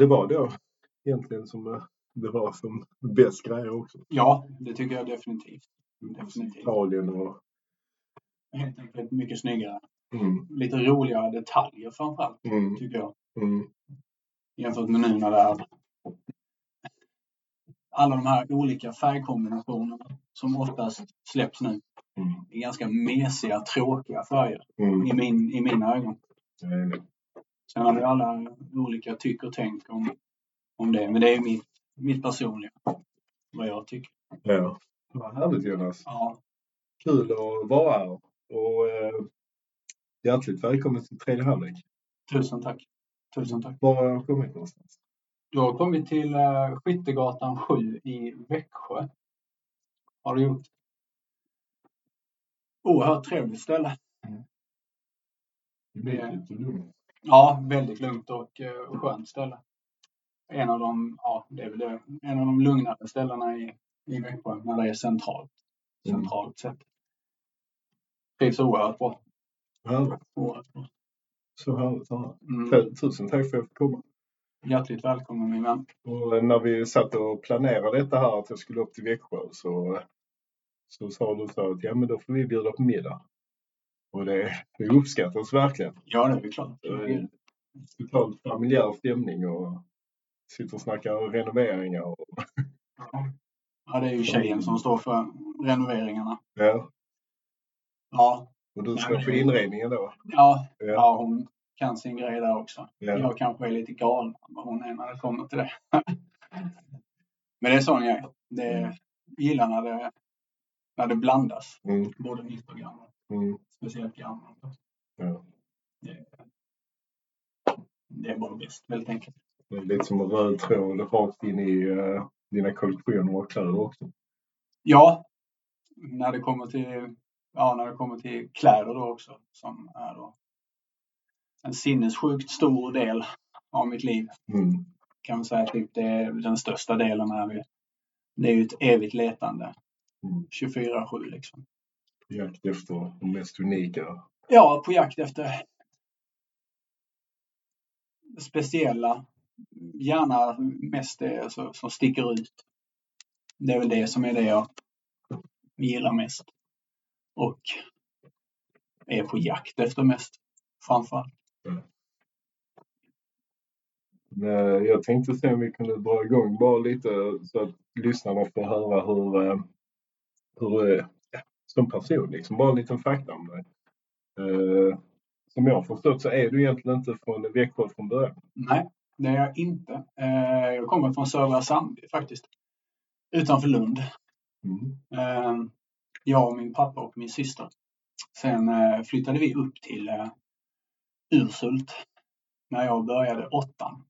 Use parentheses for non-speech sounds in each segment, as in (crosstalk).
det var då egentligen som eh, det var som bäst grejer också. Ja, det tycker jag definitivt. definitivt. Italien och... Helt enkelt mycket snyggare. Mm, Lite roligare detaljer framförallt, mm, tycker jag. mm, Jämfört med nu när det är alla de här olika färgkombinationerna som oftast släpps nu. mm, ganska mesiga, tråkiga färger mm. i, min, i mina ögon. Enig. Sen har vi alla olika tyck och tänk om, om det. Men det är mitt, mitt personliga, vad jag tycker. Ja. Vad härligt Jonas. Ja, Kul att vara här. Och eh, hjärtligt välkommen till tredje halvlek. tusen tack. Tusen tack. Var har jag kommit någonstans? Du har kommit till uh, Skyttegatan 7 i Växjö. Har du gjort. Oerhört trevligt ställe. Det blir lite lugnt. Ja, väldigt lugnt och uh, skönt ställe. En av de, ja, det är väl det, en av de lugnare ställena i, i Växjö när det är centralt. Mm. Centralt sett. Trivs oerhört bra. Härligt. Oerhört bra. Så härligt att. Mm. Tu- Tusen tack för att jag fick komma. Hjärtligt välkommen min vän. Och eh, när vi satt och planerade detta här att jag skulle upp till Växjö så, så sa du så att ja men då får vi bjuda på middag. Och det, det uppskattas verkligen. Ja, det är klart. Eh, Totalt familjär stämning och sitter och snackar renoveringar. Och, Ja, det är ju tjejen som står för renoveringarna. ja, Ja, och du står för det- inredningen då. ja, Ja. ja hon kan sin grej där också. Ja. Jag kanske är lite galen vad hon är när det kommer till det. (laughs) Men det är sån jag är. Det jag gillar när det, när det blandas. Mm, Både nytt och gammalt. mm, Speciellt gammalt. ja. Det, det är bara bäst helt enkelt. Det är lite som en röd tråd rakt in i eh, dina kollektioner och kläder också. Ja, när det kommer till, ja, när det kommer till kläder då också som är då en sinnessjukt stor del av mitt liv. Mm, Kan man säga typ det är den största delen är vi. Det är ju ett evigt letande. Mm. 24-7 liksom. Jakt efter de mest unika. Ja, på jakt efter speciella. Gärna mest det så- som sticker ut. Det är väl det som är det jag gillar mest. Och är på jakt efter mest framförallt. Eh, jag tänkte se om vi kunde dra igång bara lite så att lyssnarna får höra hur, eh, hur ja, som person. Liksom. Bara en liten fakta om dig. Eh, Som jag har förstått så är du egentligen inte från Växjö från början. Nej, det är jag inte. Eh, Jag kommer från södra Sandby faktiskt. Utanför Lund. Mm. Eh, Jag och min pappa och min syster. Sen flyttade vi upp till Urshult när jag började åttan.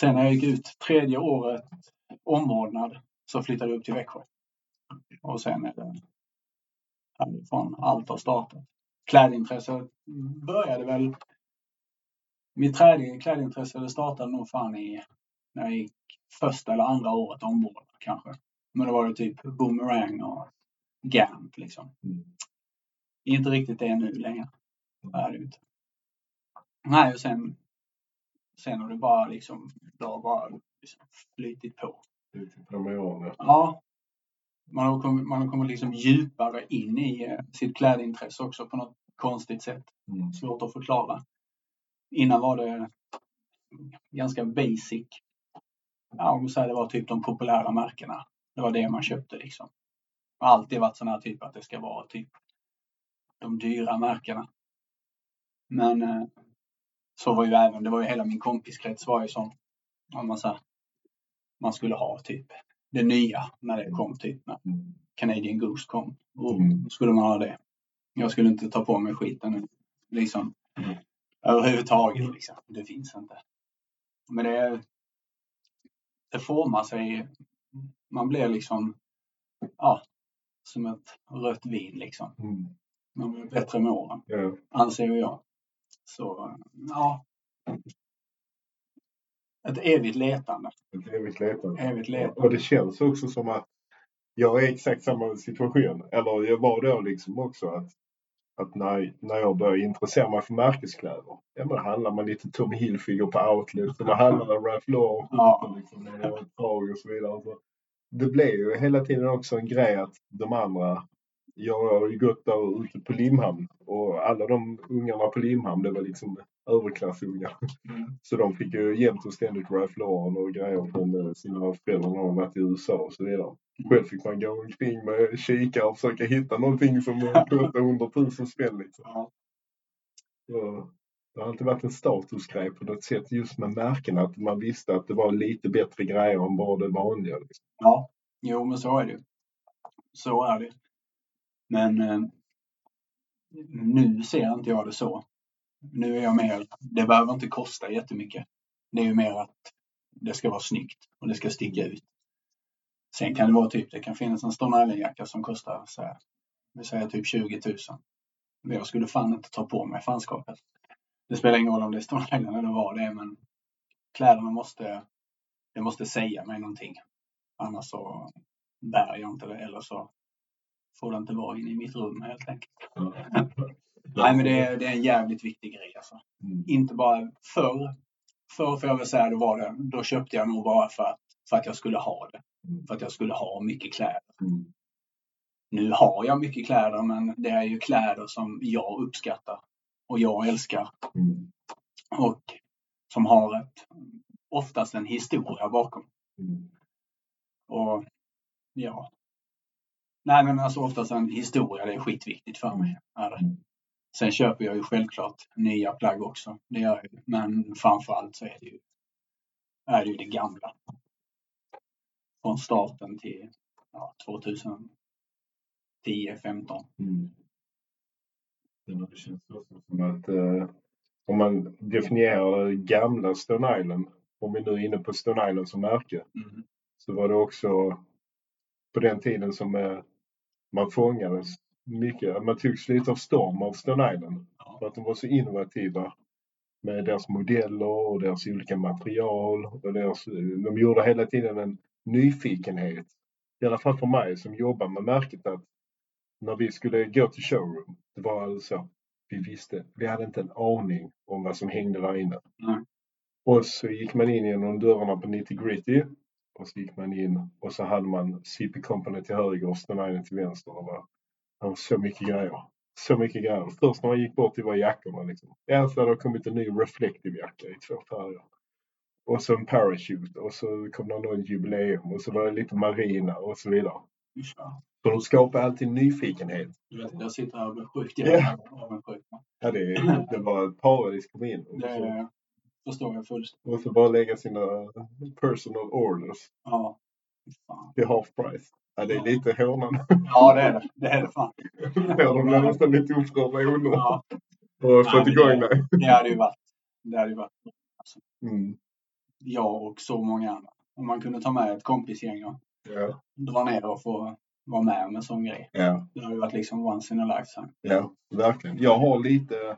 Sen när jag gick ut tredje året omvårdnad så flyttade jag upp till Växjö. Och sen är det härifrån allt har startat. Klädintresset började väl mitt klädintresse startade nog fan i när jag gick första eller andra året omvårdnad kanske. Men då var det typ boomerang och Gant liksom. Mm. Inte riktigt det nu längre. Det är det inte. Nej, och sen, sen har det bara liksom, det har bara liksom flytit på. Typ de åren. Ja. Man har kommit, man har kommit liksom djupare in i eh, sitt klädintresse också på något konstigt sätt. Mm. Svårt att förklara. Innan var det ganska basic. Ja, om man säger det var typ de populära märkena. Det var det man köpte liksom. Det har alltid varit sån här typ att det ska vara typ de dyra märkena. Men eh, så var ju även, det var ju hela min kompiskrets var ju som, om man säger, man skulle ha typ det nya när det kom typ när Mm. Canadian Goose kom. Och Mm. skulle man ha det. Jag skulle inte ta på mig skiten. Liksom. Mm. Överhuvudtaget liksom. Det finns inte. Men det, det formar sig. Man blir liksom, ja, som ett rött vin liksom. Mm. Man blir bättre med åren, Ja. anser jag. Så, ja. Ett evigt letande. Ett evigt letande. Evigt letande. Och det känns också som att jag är i exakt samma situation. Eller jag var då liksom också att, att när, när jag började intressera mig för märkeskläder, ja men då handlar man lite Tommy Hilfiger på Outlet och då handlar det Ralph Lauren Ja. liksom, och så vidare. Så det blev ju hela tiden också en grej att de andra, jag har ju gått där ute på Limhamn och alla de ungarna på Limhamn det var liksom överklassungar. Mm. Så de fick ju jämt och ständigt Lauren och grejer från eh, sina föräldrar när de varit i USA och så vidare. Själv fick man gå omkring med kikare och försöka hitta någonting som kostade 100 000 spänn. Liksom. Ja. Så det har alltid varit en statusgrej på något sätt just med märkena. Att man visste att det var lite bättre grejer än bara det vanliga. Liksom. ja, jo men så är det. Så är det. Men eh, nu ser inte jag det så. Nu är jag mer, det behöver inte kosta jättemycket. Det är ju mer att det ska vara snyggt och det ska sticka ut. Sen kan det vara typ, det kan finnas en Stone jacka som kostar så här, vi säger typ 20 000. Men jag skulle fan inte ta på mig fanskapet. Det spelar ingen roll om det är Stone eller vad det är, men kläderna måste, det måste säga mig någonting. Annars så bär jag inte det eller så får det inte vara inne i mitt rum helt enkelt. Nej men det är, det är en jävligt viktig grej alltså. Mm. Inte bara förr. Förr får jag väl säga, då var det, då köpte jag nog bara för att, för att jag skulle ha det. Mm. För att jag skulle ha mycket kläder. Mm. Nu har jag mycket kläder men det är ju kläder som jag uppskattar. Och jag älskar. Mm. Och som har ett, oftast en historia bakom. Mm. Och ja. Nej men alltså oftast en historia, det är skitviktigt för mig. Är det. Sen köper jag ju självklart nya plagg också. Det gör jag. Men framförallt så är det ju, är det, ju det gamla. Från starten till ja, 2010, 15. Mm. Det känts också som att eh, om man definierar det gamla Stone Island, om vi nu är inne på Stone Island som märke, Mm. så var det också på den tiden som eh, man fångades mycket, man togs lite av storm av Stone Island. Ja. För att de var så innovativa med deras modeller och deras olika material. Och deras, de gjorde hela tiden en nyfikenhet. I alla fall för mig som jobbar med märket att när vi skulle gå till showroom, det var alltså vi visste, vi hade inte en aning om vad som hängde där inne. Nej. Och så gick man in genom dörrarna på 90 gritty och så gick man in och så hade man CP Company till höger och Stone Island till vänster. Det var så mycket grejer. Så mycket grejer. Först när man gick bort till var jackorna liksom. Ja, så hade det kommit en ny reflective jacka i två färger. Och så en parachute och så kom det någon jubileum och så var det lite marina och så vidare. Ja. Så de skapar alltid nyfikenhet. Du vet, jag sitter här sjukt Ja. jävla avundsjuk. Ja, det, det var ett paradis kom in. Och så, Det förstår jag fullständigt. och så bara lägga sina personal orders Ja. Fan. till half price. Ja, det är lite hånande. Ja, det är det. Det är det fan. De blir nästan lite upprörda i. Ja, Och fått igång det- mig. det hade ju varit. Det hade ju varit Mm. jag och så många andra. Om man kunde ta med ett kompisgäng och Ja, dra ner och få vara med om en sån grej. ja, Det hade ju varit liksom once in a lifetime. ja, verkligen. Jag har lite,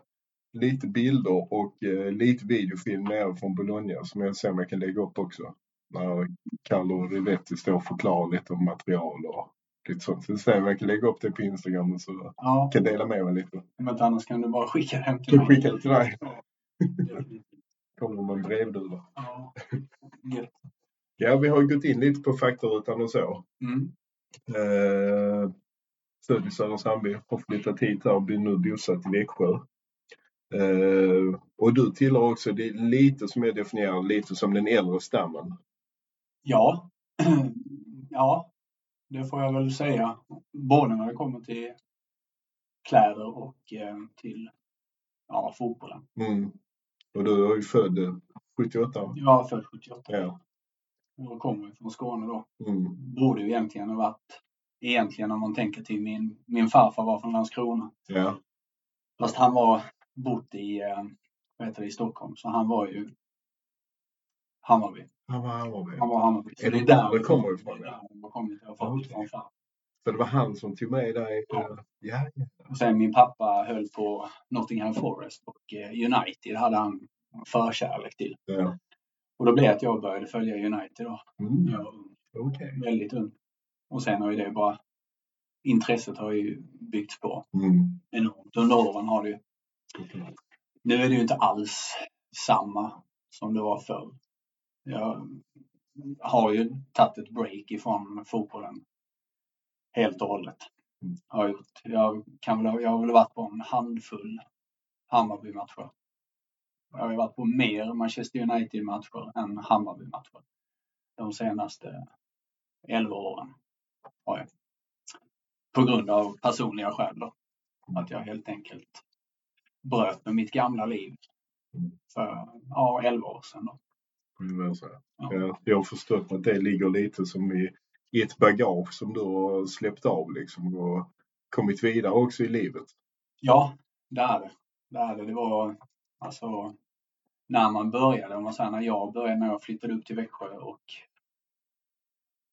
lite bilder och eh, lite videofilm nere från Bologna som jag ser om jag kan lägga upp också. När Carlo Rivetti står och förklarar lite om material och lite sånt. Så ser jag om jag kan lägga upp det på Instagram och så Ja, kan dela med mig lite. om inte annars kan du bara skicka det hem till mig. skickar det till dig. (laughs) Kommer med en brevduva. Ja. Ja, vi har gått in lite på faktarutan och så. Mm. Eh, född i Södra Sandby, har flyttat hit här och blir nu bosatt i Växjö. Eh, och du tillhör också, det är lite som jag definierar lite som den äldre stammen. Ja. (clears throat) ja, det får jag väl säga. Både när det kommer till kläder och eh, till ja, fotbollen. Mm. Och du är ju född eh, 78. Jag är född 78 Ja. och kommer från Skåne då. Mm. Borde ju egentligen ha varit, egentligen om man tänker till min, min farfar var från Landskrona. Ja. Fast han var bott i, eh, vad heter det, i Stockholm, så han var ju Hammarby. Han var Hammarby. Han var Hammarby. Så Är det är där det kommer ifrån, Det är där det har kommit. Jag har fått Okej. det från farfar. Så det var han som tog med dig? Ja. Ja, ja. Och sen min pappa höll på Nottingham Forest och eh, United hade han förkärlek till. ja. Och då blev det att jag började följa United då. Mm. Jag. Okej. Väldigt ung. Och sen har ju det bara intresset har ju byggts på Mm. enormt. Under åren har det ju. Nu är det ju inte alls samma som det var förr. Jag har ju tagit ett break ifrån fotbollen helt och hållet. Mm. Har jag, gjort. Jag, kan väl, jag har väl varit på en handfull Hammarby-matcher. Jag har varit på mer Manchester United-matcher än Hammarby-matcher. De senaste 11 åren har jag. På grund av personliga skäl då. Att jag helt enkelt bröt med mitt gamla liv Mm. för ja, 11 år sedan. Då. Så. Ja. Ja, jag har förstått att det ligger lite som i, i ett bagage som du har släppt av liksom och kommit vidare också i livet. Ja, det är det. Det är det. Det var alltså när man började, om man säger när jag började, när jag flyttade upp till Växjö och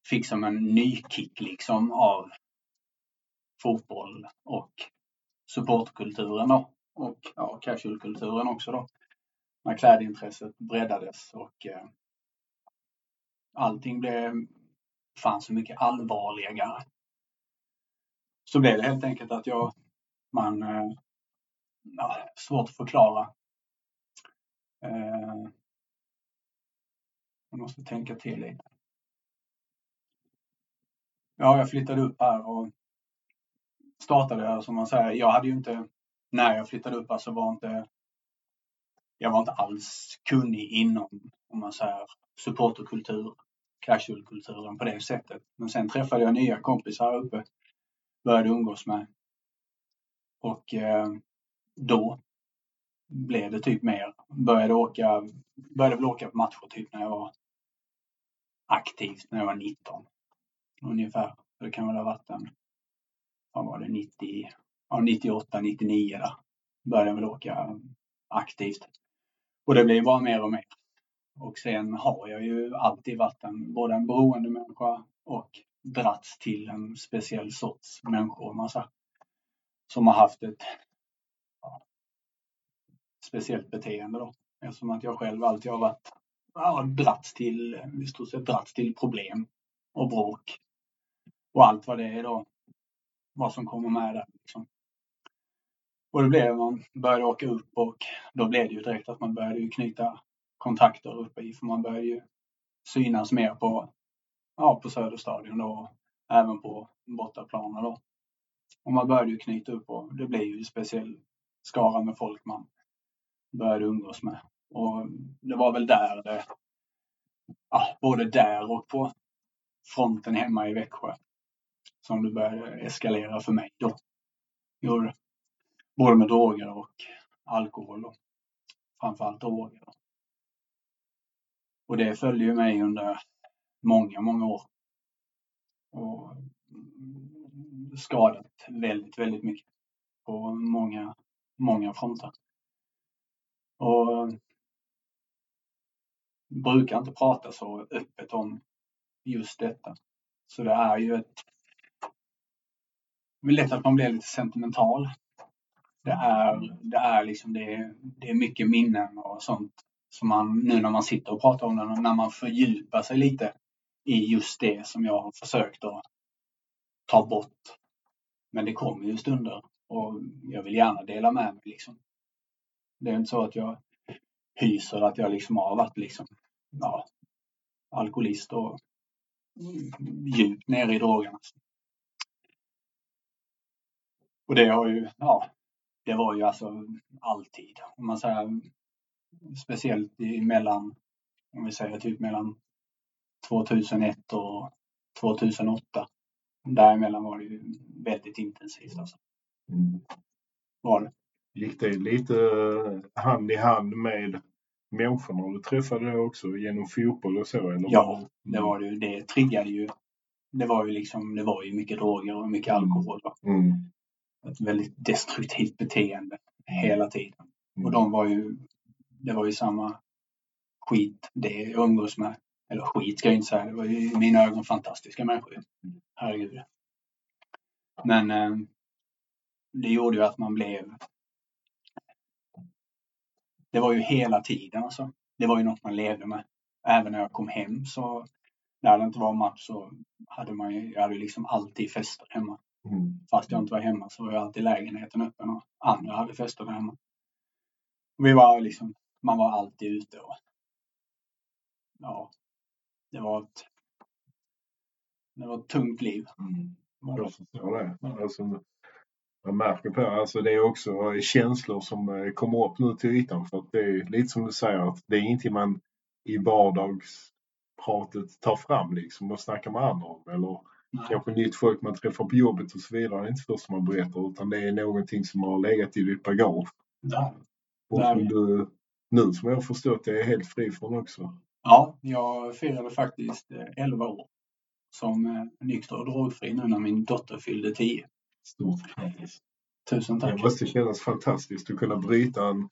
fick som en ny kick liksom av fotboll och supportkulturen då. Och ja, casualkulturen också då. När klädintresset breddades och eh, allting blev, fanns så mycket allvarligare. Så blev det helt enkelt att jag, man, eh, ja, svårt att förklara. Eh, jag måste tänka till lite. Ja, jag flyttade upp här och startade som man säger. Jag hade ju inte, när jag flyttade upp här så var inte, jag var inte alls kunnig inom, om man säger, supporterkultur, casualkulturen på det sättet. Men sen träffade jag nya kompisar här uppe, började umgås med. Och eh, då blev det typ mer. Började åka, började väl åka på matcher typ när jag var aktivt, när jag var 19. Ungefär. Det kan väl ha varit en, vad var det, 90, ja, 98, 99 där. Började jag väl åka aktivt. Och det blir bara mer och mer. Och sen har jag ju alltid varit en, både en beroende människa och dratts till en speciell sorts människor. Massa, som har haft ett ja, speciellt beteende då. Eftersom att jag själv alltid har varit ja, dratts till, i stort sett dratts till problem och bråk. Och allt vad det är då. Vad som kommer med där. Liksom. Och det blev man började åka upp och då blev det ju direkt att man började knyta kontakter uppe i. För man började ju synas mer på, ja, på Söderstadion då. Även på bortaplaner då. Och man började ju knyta upp och det blev ju en speciell skara med folk man började umgås med. Och det var väl där det, ja, både där och på fronten hemma i Växjö som det började eskalera för mig då. Gjorde det. Både med droger och alkohol då. Framförallt droger. Då. Och det följde ju mig under många, många år. Och skadat väldigt, väldigt mycket. På många, många fronter. Och brukar inte prata så öppet om just detta. Så det är ju ett... Det är lätt att man blir lite sentimental. Det är, det är liksom det, det är mycket minnen och sånt som man nu när man sitter och pratar om det, när man fördjupar sig lite i just det som jag har försökt att ta bort. Men det kommer ju stunder och jag vill gärna dela med mig liksom. Det är inte så att jag hyser att jag liksom har varit liksom, ja, alkoholist och djupt nere i drogerna. Och det har ju, ja, det var ju alltså alltid. Om man säger speciellt mellan, om vi säger typ mellan 2001 och 2008. Däremellan var det ju väldigt intensivt alltså. Mm. Var det. Gick det lite eh, hand i hand med människorna du träffade också genom fotboll och så? Eller? Ja, det var det ju. Det triggade ju. Det var ju liksom, det var ju mycket droger och mycket alkohol. va. Mm. Ett väldigt destruktivt beteende hela tiden. Och de var ju, det var ju samma skit det jag umgås med. Eller skit ska jag inte säga, det var ju i mina ögon fantastiska människor. ju. Herregud. Men eh, det gjorde ju att man blev... Det var ju hela tiden alltså. Det var ju något man levde med. Även när jag kom hem så när det inte var match så hade man ju, jag hade liksom alltid fester hemma. Mm. Fast jag inte var hemma så var ju alltid lägenheten öppen och andra hade fester där hemma. Vi var liksom, man var alltid ute och ja, det var ett, det var ett tungt liv. Mm. Jag förstår det. Alltså, man märker på. Alltså, det är också känslor som eh, kommer upp nu till ytan. För att det är lite som du säger att det är ingenting man i vardagspratet tar fram liksom och snackar med andra om. Eller Nej. kanske nytt folk man träffar på jobbet och så vidare. Det är inte först man berättar utan det är någonting som har legat i ditt bagage. Där. Och som du nu som jag har förstått det är helt fri från också. Ja, jag firade faktiskt eh, 11 år som eh, nykter och drogfri nu när min dotter fyllde 10. Stort grattis. Tusen Det tack. måste kännas fantastiskt att kunna bryta en,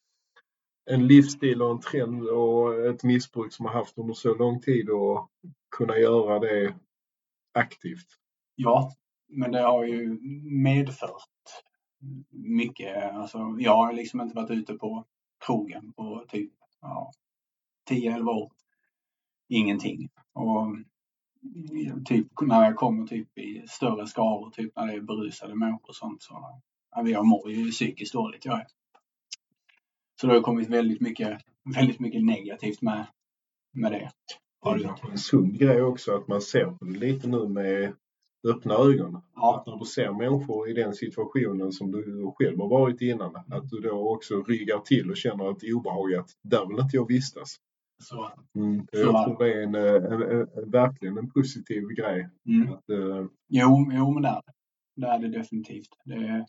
en livsstil och en trend och ett missbruk som har haft under så lång tid och kunna göra det aktivt. Ja, men det har ju medfört mycket. Alltså, jag har liksom inte varit ute på krogen på typ ja, 10-11 år. Ingenting. Och typ när jag kommer typ i större skaror, typ när det är berusade människor och sånt så ja, jag mår ju psykiskt dåligt. Jag är. Så det har kommit väldigt mycket, väldigt mycket negativt med, med det. Det är kanske en sund grej också att man ser på det lite nu med öppna ögon. Ja, Att när du ser människor i den situationen som du själv har varit innan, att du då också ryggar till och känner ett obehag att där vill inte jag vistas. så. Mm. Så Jag tror det är en, en, en, en, verkligen en positiv grej. Mm. Att, eh, Jo, jo men det är det. Det är det definitivt. Det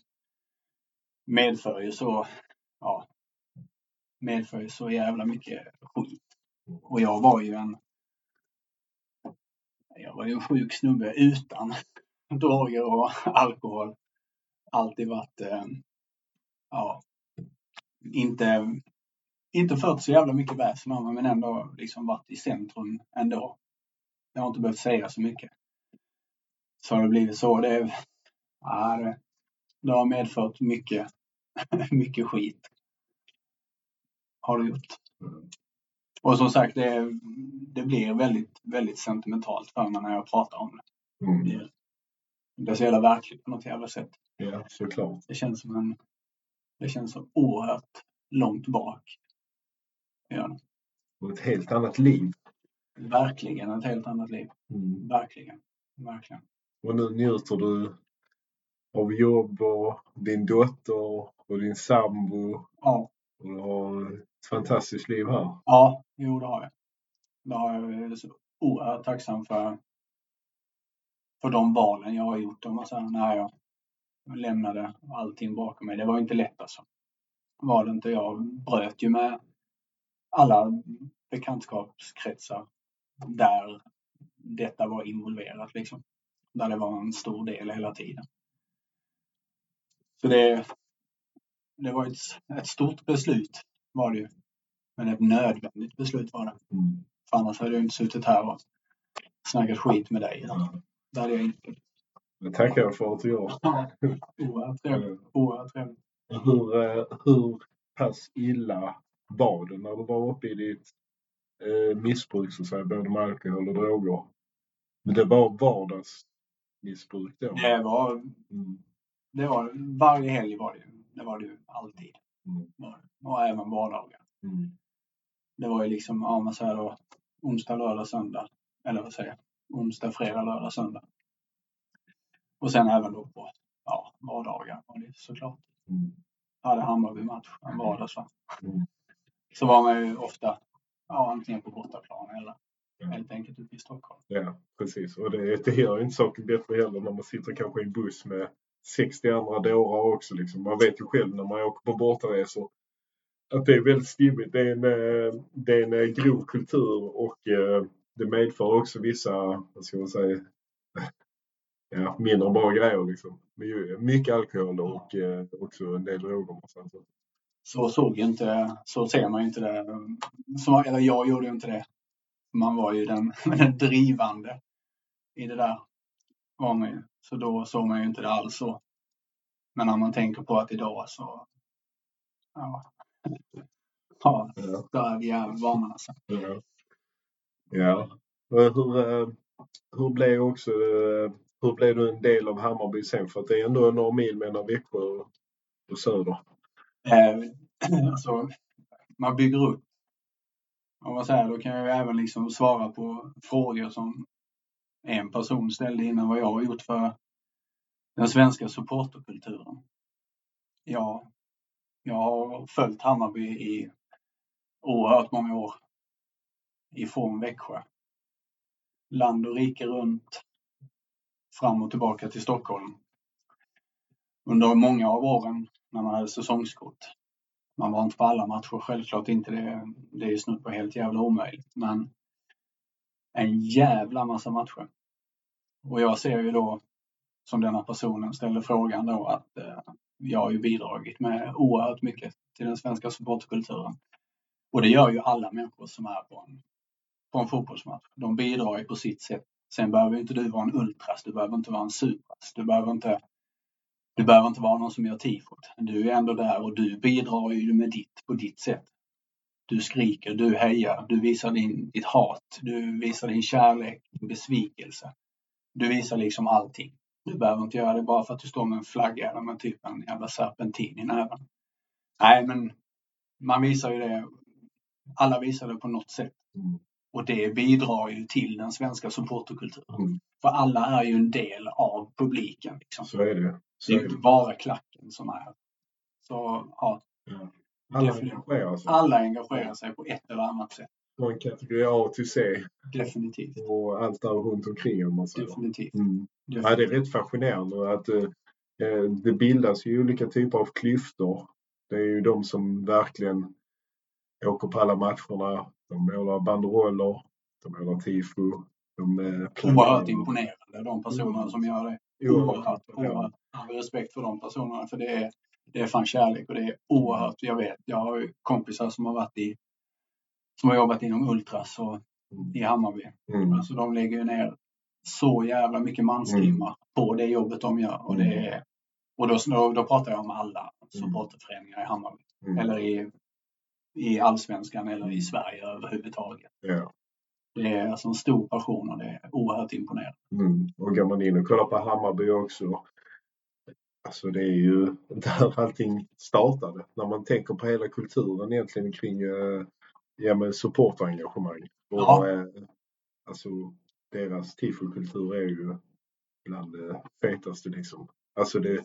medför ju så, ja, medför ju så jävla mycket skit. Och jag var ju en, jag var ju en sjuk snubbe utan (laughs) droger och alkohol. Alltid varit, eh, ja, inte, inte fört så jävla mycket väsen av mig men ändå liksom varit i centrum ändå. Jag har inte behövt säga så mycket. Så har det blivit så. Det, ja, det, det har medfört mycket, (laughs) mycket skit. Har det gjort. Mm. Och som sagt, det, det blir väldigt, väldigt sentimentalt för mig när jag pratar om det. mm, Det, är så jävla verkligt på något jävla sätt. ja, såklart. Det känns som en, det känns så oerhört långt bak. Ja, Och ett helt annat liv. verkligen ett helt annat liv. Mm. Verkligen. Verkligen. Och nu njuter du av jobb och din dotter och din sambo. Ja, Och du har fantastiskt liv här. ja, jo det har jag. Det har jag. Jag är så oerhört tacksam för, för de valen jag har gjort. Om man säger, när jag lämnade allting bakom mig. Det var inte lätt alltså. Var det inte. Jag bröt ju med alla bekantskapskretsar där detta var involverat liksom. Där det var en stor del hela tiden. Så det, det var ett, ett stort beslut var det ju. Men ett nödvändigt beslut var det. Mm. För annars hade jag inte suttit här och snackat skit med dig. Ja. Det hade jag inte. Det tackar jag för att du gör. Oerhört trevligt. Oerhört trevligt. Hur, eh, hur pass illa var det när du var uppe i ditt eh, missbruk, så att säga, både med alkohol och droger? Men det var vardagsmissbruk då? Det var, Mm. det var, varje helg var det ju. Det var det ju alltid. Mm. Var. Och även vardagar. Mm. Det var ju liksom, ja man säger då, onsdag, lördag, söndag. Eller vad säger jag? Onsdag, fredag, lördag, söndag. Och sen även då på, ja, vardagar var det såklart. Mm. Hade Hammarby-match en vardag så. Mm. Så var man ju ofta, ja antingen på bortaplan eller Ja. helt enkelt ute i Stockholm. Ja, precis. Och det, det gör ju inte saken bättre heller när man sitter kanske i en buss med 60 andra dårar också. Liksom. Man vet ju själv när man åker på bortaresor att det är väldigt stimmigt. Det är en, eh, det är en eh, grov kultur och eh, det medför också vissa, vad ska man säga, (laughs) ja, mindre bra grejer liksom. Mycket alkohol och också en del droger. Så Så såg ju inte, så ser man ju inte det. Så, eller jag gjorde ju inte det. Man var ju den, (laughs) den drivande i det där. Var man ju. Så då såg man ju inte det alls så. Men när man tänker på att idag så, ja. (laughs) Ja, då är vi jävligt vana alltså. Ja. ja. Hur, eh, hur blev också eh, hur blev du en del av Hammarby sen? För att det är ändå några mil mellan Växjö och, Söder. Eh, (clears throat) alltså, man bygger upp. Om man säger, då kan jag även liksom svara på frågor som en person ställde innan vad jag har gjort för den svenska supporterkulturen. Ja, jag har följt Hammarby i oerhört många år ifrån Växjö. Land och rike runt, fram och tillbaka till Stockholm. Under många av åren när man hade säsongskort. Man var inte på alla matcher, självklart inte. Det, det är snudd på helt jävla omöjligt. Men en jävla massa matcher. Och jag ser ju då, som denna personen ställde frågan då, att eh, jag har ju bidragit med oerhört mycket till den svenska supportkulturen. Och det gör ju alla människor som är på en, på en fotbollsmatch. De bidrar ju på sitt sätt. Sen behöver inte du vara en ultras, du behöver inte vara en supras, du behöver inte du behöver inte vara någon som gör tifot. Du är ändå där och du bidrar ju med ditt på ditt sätt. Du skriker, du hejar, du visar din, ditt hat, du visar din kärlek, din besvikelse. Du visar liksom allting. Du behöver inte göra det bara för att du står med en flagga eller med typ en jävla serpentin i näven. Nej, men man visar ju det. Alla visar det på något sätt. Mm. Och det bidrar ju till den svenska supporterkulturen. Mm. För alla är ju en del av publiken. Liksom. Så är det. Det Så är är det. inte bara klacken som är. Så ja, Alla definitivt. engagerar sig. alla engagerar sig på ett eller annat sätt. Från kategori A till C Definitivt. och allt där runt omkring om man säger. Definitivt. Mm. Ja, det är Definitivt. rätt fascinerande att eh, eh, det bildas ju olika typer av klyftor. Det är ju de som verkligen åker på alla matcherna. De målar banderoller, de målar tifo. De eh. Oerhört imponerande de personerna som gör det. Oerhört, oerhört. All respekt för de personerna för det är, det är fan kärlek och det är oerhört. Jag vet, jag har kompisar som har varit i som har jobbat inom Ultras och i Hammarby. Mm. Alltså de lägger ju ner så jävla mycket manstimmar på det jobbet de gör. Och, det är, och då, då, då pratar jag om alla supporterföreningar i Hammarby. Mm. Eller i, i allsvenskan eller i Sverige överhuvudtaget. Ja. Det är alltså en stor passion och det är oerhört imponerande. Mm. Och går man in och kollar på Hammarby också. Alltså det är ju (laughs) där allting startade. När man tänker på hela kulturen egentligen kring eh, ja, men supporterengagemang. Och, Ja. eh, alltså deras tifokultur är ju bland det fetaste liksom. Alltså det,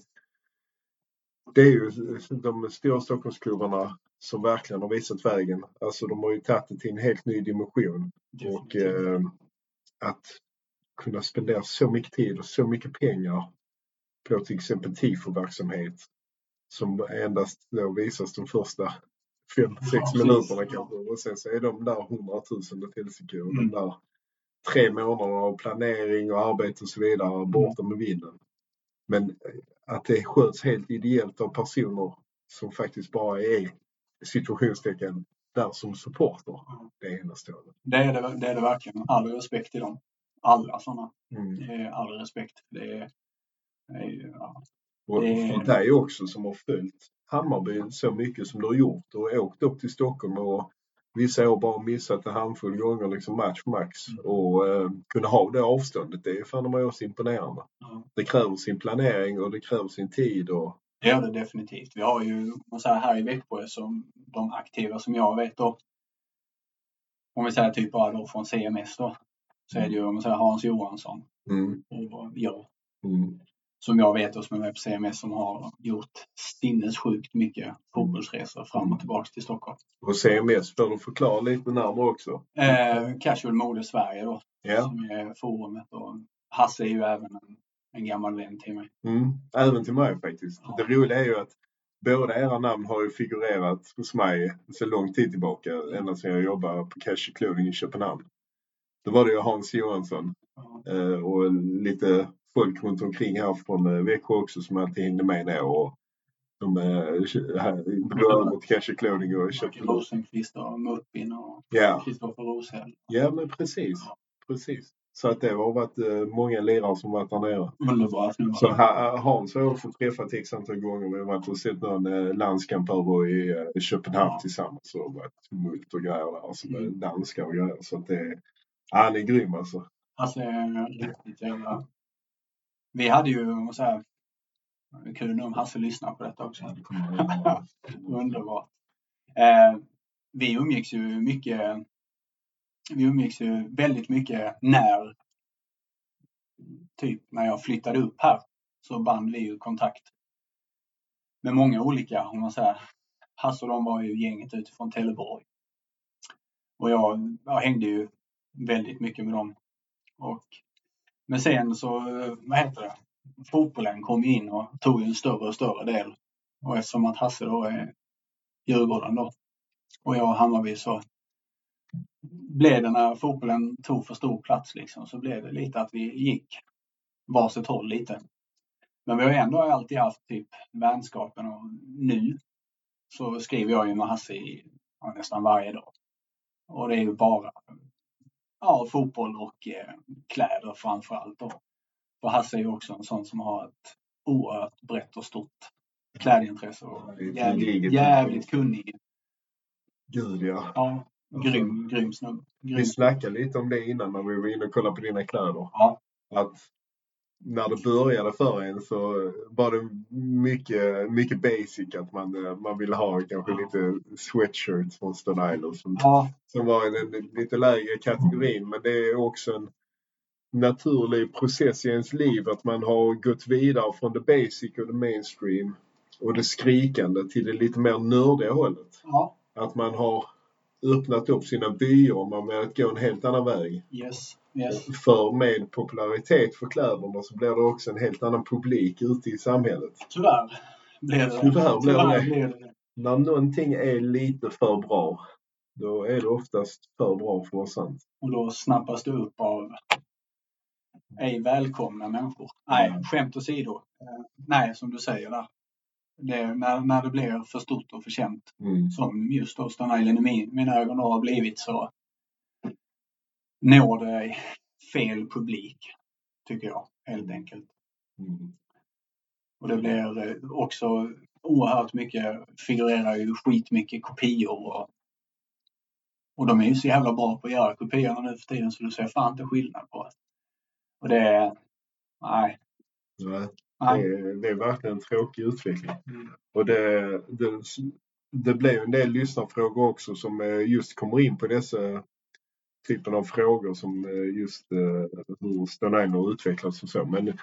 det är ju de stora Stockholmsklubbarna som verkligen har visat vägen. Alltså de har ju tagit det till en helt ny dimension. Och Definitivt. eh, att kunna spendera så mycket tid och så mycket pengar på till exempel tifo-verksamhet som endast då visas de första fem, sex precis. minuterna kanske. Och sen så är de där hundratusen åt helsike och Mm. de där tre månaderna av planering och arbete och så vidare borta med vinden. Men eh, att det sköts helt ideellt av personer som faktiskt bara är situationstecken där som supporter. Det är enastående. Det är det, det är det verkligen. All respekt till dem. Alla sådana. Mm. All respekt. Det är, ja. Och för dig också som har följt Hammarby så mycket som du har gjort och åkt upp till Stockholm och vissa år bara missat en handfull gånger liksom match max Mm. och eh, kunna ha det avståndet. Det är fan mig också imponerande. Ja. Det kräver sin planering och det kräver sin tid och Det gör det definitivt. Vi har ju så här, här i Växjö som de aktiva som jag vet då. Om vi säger typ bara då från CMS då. Så är det ju om man säger Hans Johansson mm, och jag. mm, Som jag vet och som är med på CMS som har gjort sinnessjukt mycket fotbollsresor fram och tillbaks till Stockholm. och CMS får du förklara lite närmare också. Eh, Casual Mode Sverige då. Ja. Som är forumet och Hasse är ju även en, en gammal vän till mig. Mm, även till mig faktiskt. Ja. Det roliga är ju att båda era namn har ju figurerat hos mig sedan lång tid tillbaka. Ända sedan jag jobbade på Cash Clothing i Köpenhamn. Då var det ju Hans Johansson Ja. eh, och lite folk runt omkring här från eh, Växjö också som alltid hängde med ner och de eh, drog över till Cash Clothing och köpte Martin Rosenqvist och Muppin och Ja, Kristoffer Roshäll. ja men precis. precis. Så att det har varit eh, många lirare som varit där nere. Underbara snubbar. Så ha- Hans har jag fått träffat x antal gånger. Vi har varit och sett någon landskamp över i Köpenhamn Ja. tillsammans och varit tumult och grejer där. Alltså Mm. danskar och grejer. Så att det, ja, han är grym alltså. Alltså är riktigt jävla vi hade ju så här, kul nu om Hasse lyssnar på detta också. (laughs) Underbart. Eh, vi umgicks ju mycket, vi umgicks ju väldigt mycket när, typ när jag flyttade upp här, så band vi ju kontakt med många olika, om man säger. Hasse och de var ju gänget utifrån Teleborg. Och jag, jag hängde ju väldigt mycket med dem. Och, men sen så, eh, vad heter det, fotbollen kom in och tog en större och större del. Och eftersom att Hasse då är Djurgården då och jag och Hammarby så blev det när fotbollen tog för stor plats liksom så blev det lite att vi gick varsitt håll lite. Men vi har ändå alltid haft typ vänskapen och nu så skriver jag ju med Hasse i, ja, nästan varje dag. Och det är ju bara ja, fotboll och eh, kläder framför allt. Då. För Hasse är ju också en sån som har ett oerhört brett och stort klädintresse och jävligt, jävligt kunnig. Gud ja. Ja, grym, grym snubbe. Vi snackade lite om det innan när vi var inne och kollade på dina kläder. Ja. Att när det började för en så var det mycket, mycket basic att man, man ville ha kanske Ja. lite sweatshirts från Stone Island som, Ja, som var i den lite lägre kategorin. Men det är också en naturlig process i ens liv att man har gått vidare från det basic och det mainstream och det skrikande till det lite mer nördiga hållet. ja, Att man har öppnat upp sina vyer och man har velat gå en helt annan väg. yes, yes. För med popularitet för kläderna så blir det också en helt annan publik ute i samhället. Tyvärr blev det Tyvärr blev det Tyvärr det. När någonting är lite för bra, då är det oftast för bra för vara sant. Och då snappas det upp av ej välkomna människor. Nej, Mm. skämt åsido. Eh, Nej, som du säger där. Det, när, när det blir för stort och för känt, Mm. som just då Stone Island i min, mina ögon har blivit, så når det fel publik, tycker jag, helt enkelt. Mm. Och det blir eh, också oerhört mycket, figurerar ju skitmycket kopior och, och de är ju så jävla bra på att göra kopiorna nu för tiden så du ser fan inte skillnad på det. Och det är, nej, Nej, det, är, det är verkligen en tråkig utveckling. Mm. Och det, det, det ju en del lyssnarfrågor också som eh, just kommer in på dessa typen av frågor som eh, just eh, hur har utvecklats och så. Men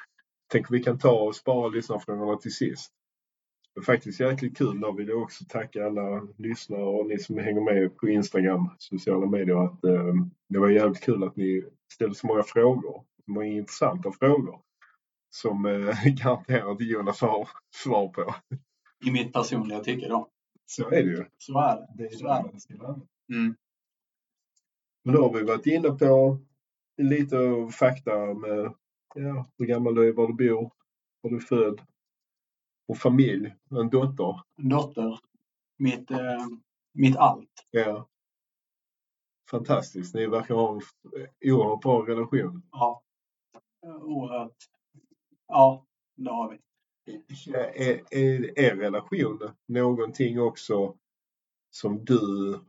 tänk vi kan ta och spara lyssnarfrågorna till sist. Det är faktiskt jäkligt kul. Då vill jag också tacka alla lyssnare och ni som hänger med på Instagram, sociala medier. Att, eh, det var jävligt kul att ni ställde så många frågor. Så många intressanta frågor. Som eh, (laughs) garanterat Jonas har svar på. I mitt personliga tycke då. Så är det ju. Så är det. Det är Så är det. Mm. Men då har vi varit inne på lite fakta med ja, hur gammal du är, var du bor, var du är född och familj, en dotter. En dotter, mitt, eh, mitt allt. Ja. Fantastiskt. Ni verkar ha en oerhört bra relation. Ja. Oerhört. Ja, det har vi. Är, är er relation någonting också som du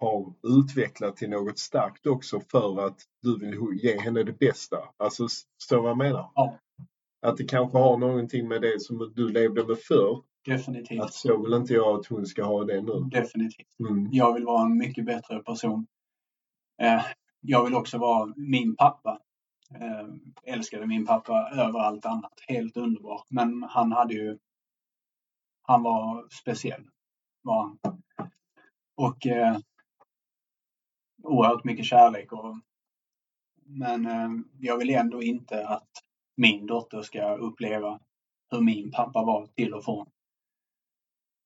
har utvecklat till något starkt också för att du vill ge henne det bästa? Alltså, förstår du vad jag menar? Ja. Att det kanske har någonting med det som du levde med förr. Definitivt. Att så vill inte jag att hon ska ha det nu. Definitivt. Mm. Jag vill vara en mycket bättre person. Eh, jag vill också vara min pappa. Eh, älskade min pappa över allt annat. Helt underbar. Men han hade ju... Han var speciell. Var han. Och eh, oerhört mycket kärlek. Och, men eh, jag vill ändå inte att min dotter ska uppleva hur min pappa var till och från.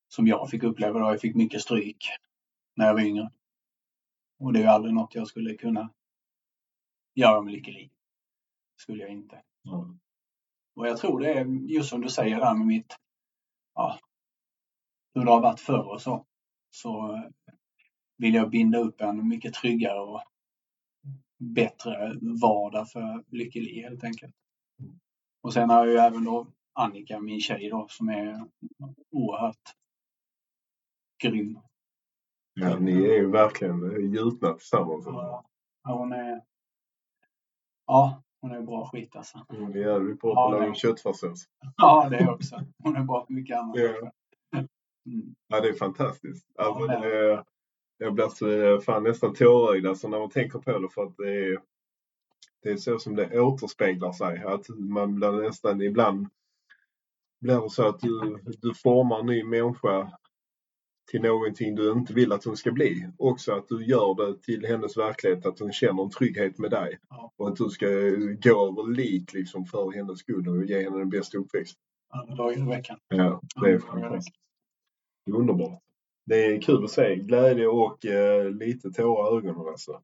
Som jag fick uppleva då. Jag fick mycket stryk när jag var yngre. Och det är ju aldrig något jag skulle kunna göra mig lycklig. Skulle jag inte. Ja. Och jag tror det är just som du säger där med mitt, ja, hur det har varit förr och så. Så vill jag binda upp en mycket tryggare och bättre vardag för Lykkeli helt enkelt. Och sen har jag ju även då Annika, min tjej då, som är oerhört grym. Ja, ni är ju verkligen gjutna tillsammans. Ja, hon är... Ja, Hon är bra skit alltså. Hon är jävligt bra på att laga köttfärssås. Ja, det också. Hon är bra på mycket annat. Ja. Mm. Ja, det är fantastiskt. Alltså, Ja, det det är, jag blir så, eh, fan nästan tårögd alltså, när man tänker på det för att det är, det är så som det återspeglar sig. Att man blir nästan ibland blir det så att du, du formar en ny människa till någonting du inte vill att hon ska bli. Också att du gör det till hennes verklighet, att hon känner en trygghet med dig. Ja. Och att du ska gå över lik liksom för hennes skull och ge henne den bästa uppväxten. Alla dagar i veckan. Ja, det är fantastiskt. Det är underbart. Det är kul att se glädje och eh, lite tårar i ögonen alltså.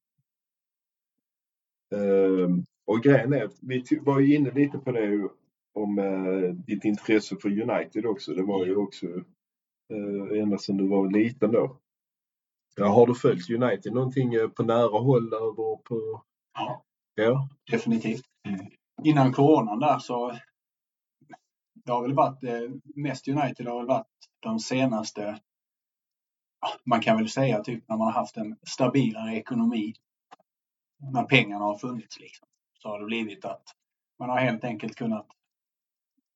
Ehm, och grejen är, vi var ju inne lite på det om eh, ditt intresse för United också. Det var ju också eh, ända sedan du var liten då. Ja, har du följt United någonting eh, på nära håll över på... Ja, Ja. definitivt. Mm. Innan coronan där så det har väl varit eh, mest United har väl varit de senaste man kan väl säga typ när man har haft en stabilare ekonomi. När pengarna har funnits liksom. Så har det blivit att man har helt enkelt kunnat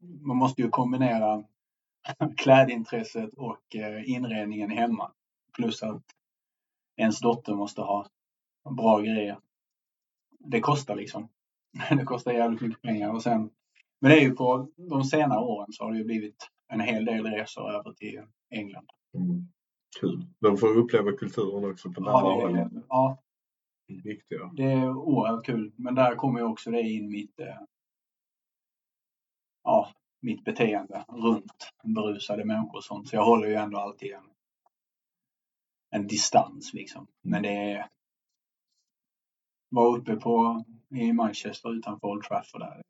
man måste ju kombinera (laughs) klädintresset och eh, inredningen hemma. Plus att ens dotter måste ha bra grejer. Det kostar liksom. (laughs) Det kostar jävligt mycket pengar. Och sen, men det är ju på de senare åren så har det ju blivit en hel del resor över till England. Mm. Kul. De får uppleva kulturen också på nära Ja, det, ja, Viktiga. det är oerhört kul. Men där kommer ju också det in mitt, eh, ja, mitt beteende runt berusade människor och sånt. Så jag håller ju ändå alltid en, en distans liksom. Men det är var uppe på i Manchester utanför Old Trafford där.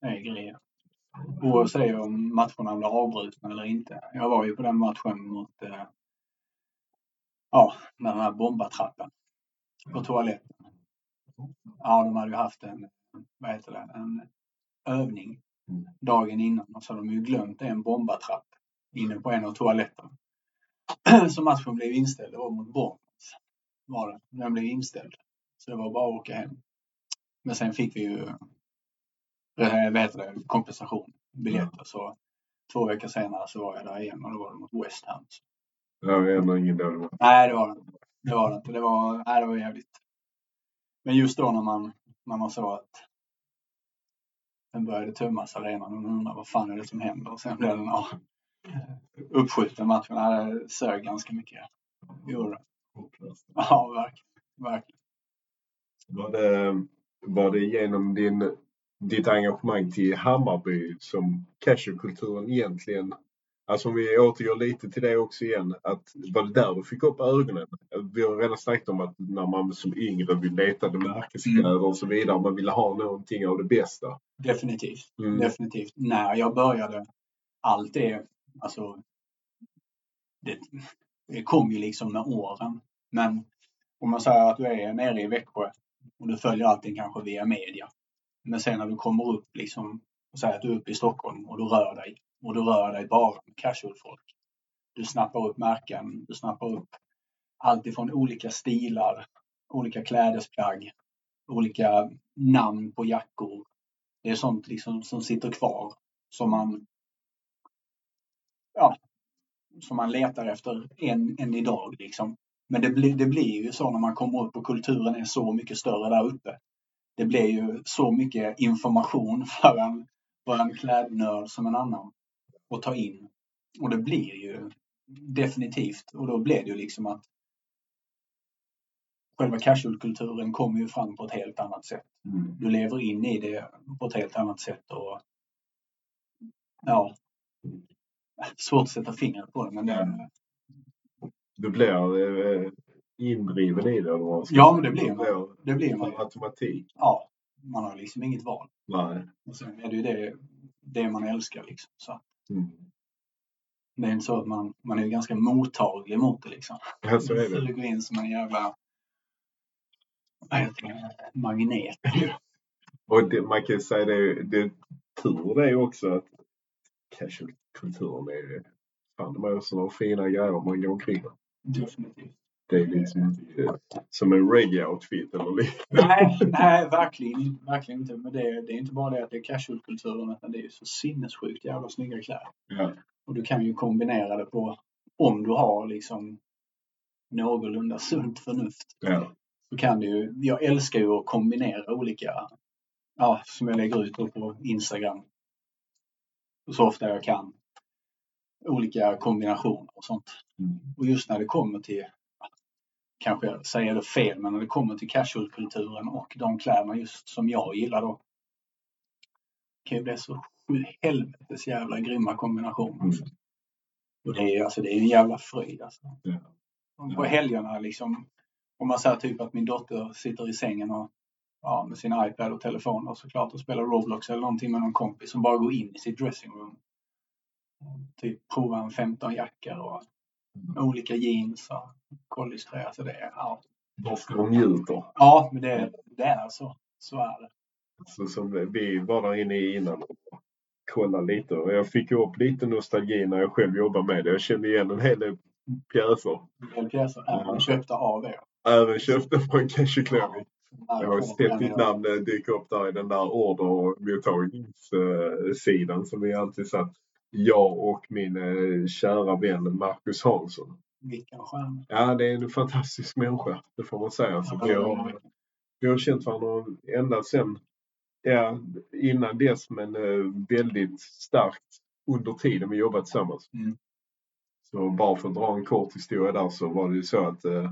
Det är grejer. Oavsett om matcherna blir avbrutna eller inte. Jag var ju på den matchen mot eh, ja, med den här bombatrappen på toaletten. Ja, de hade ju haft en, vad heter det, en övning Mm. dagen innan och så hade de ju glömt en bombatrapp inne på en av toaletterna. (clears throat) Så matchen blev inställd. Det var mot Bournemouth. Var det. Den blev inställd. Så det var bara att åka hem. Men sen fick vi ju eh, vad heter det, kompensation, biljetter. Så två veckor senare så var jag där igen och då var det mot West Ham. Ja, det är ändå ingen dålig match. Nej, det var det. Det var det inte. Det var, nej, det var jävligt. Men just då när man, när man såg att den började tömmas arenan och man undrade vad fan är det som händer? Och sen blev den ja, uppskjuten matchen. Det sög ganska mycket. Gjorde det. Ja, verkligen. verkligen. Var det, var det genom din, ditt engagemang till Hammarby som casualkulturen egentligen, alltså om vi återgår lite till det också igen, att var det där du fick upp ögonen? Vi har redan snackat om att när man som yngre vill letade märkeskläder och så vidare, man ville ha någonting av det bästa. Definitivt. Mm. Definitivt. När jag började, allt det, alltså, det, det kom ju liksom med åren. Men om man säger att du är nere i Växjö och du följer allting kanske via media. Men sen när du kommer upp liksom, och säger att du är uppe i Stockholm och du rör dig och du rör dig bara med casual-folk. Du snappar upp märken, du snappar upp allt ifrån olika stilar, olika klädesplagg, olika namn på jackor, det är sånt liksom som sitter kvar som man ja, som man letar efter än, än idag liksom. Men det, blir det blir ju så när man kommer upp och kulturen är så mycket större där uppe. Det blir ju så mycket information (laughs) för en, för en klädnörd som en annan att ta in. Och det blir ju definitivt, och då blir det ju liksom att själva casualkulturen kommer ju fram på ett helt annat sätt Mm. du lever in i det på ett helt annat sätt. Och, ja, svårt att sätta fingret på det, men det, Du blir eh, indriven i det. vad ska Ja, men det blir man. det blir man. Automatik. Ja, man har liksom inget val. Nej. Och sen är det ju det, det man älskar. Liksom. Så Mm. det är inte så att man, man är ganska mottaglig mot det. Liksom. Ja, så är det. Suger in som en jävla vad heter det, magnet. (laughs) Och det, man kan ju säga det, det tur det är också att casualkulturen är fan de har några fina grejer man går omkring. Definitivt. Det är liksom inte som en reggae-outfit eller liknande. Nej, nej verkligen, verkligen inte. Men det, är- det är inte bara det att det är casual-kulturen utan det är ju så sinnessjukt jävla snygga kläder. Ja. Och du kan ju kombinera det på, om du har liksom någorlunda sunt förnuft. Ja. Så kan du ju, jag älskar ju att kombinera olika, ja, som jag lägger ut på Instagram. Så ofta jag kan. Olika kombinationer och sånt. Mm. Och just när det kommer till, kanske jag säger det fel, men när det kommer till casual-kulturen och de kläderna just som jag gillar då. kan ju bli så helvetes jävla grymma kombinationer. Mm. Och det är, alltså, det är en jävla fröjd alltså. Ja. På helgerna liksom, om man säger typ att min dotter sitter i sängen och ja, med sin iPad och telefon och såklart och spelar Roblox eller någonting med någon kompis som bara går in i sitt dressingroom. Typ prova en 15 jackor och olika jeans och collegetröja. Så det är, ja. För de njuter. ja, men det, det är så. Så är det. Så som vi var där inne i innan och kollade lite. Och jag fick ju upp lite nostalgi när jag själv jobbade med det. Jag kände igen en hel del pjäser. En del pjäser är Ja. köpta av er. Även köpte från Cashew Clothing. Jag har sett ditt namn eh, dyka upp där i den där ordermottagningssidan som vi alltid satt. Jag och min eh, kära vän Marcus Hansson. Vilken stjärna. Ja, det är en fantastisk människa. Det får man säga. Så vi, har, vi har känt varandra ända sedan, ja, innan dess men eh, väldigt starkt under tiden vi jobbat tillsammans. Mm. Så bara för att dra en kort historia där så var det ju så att eh,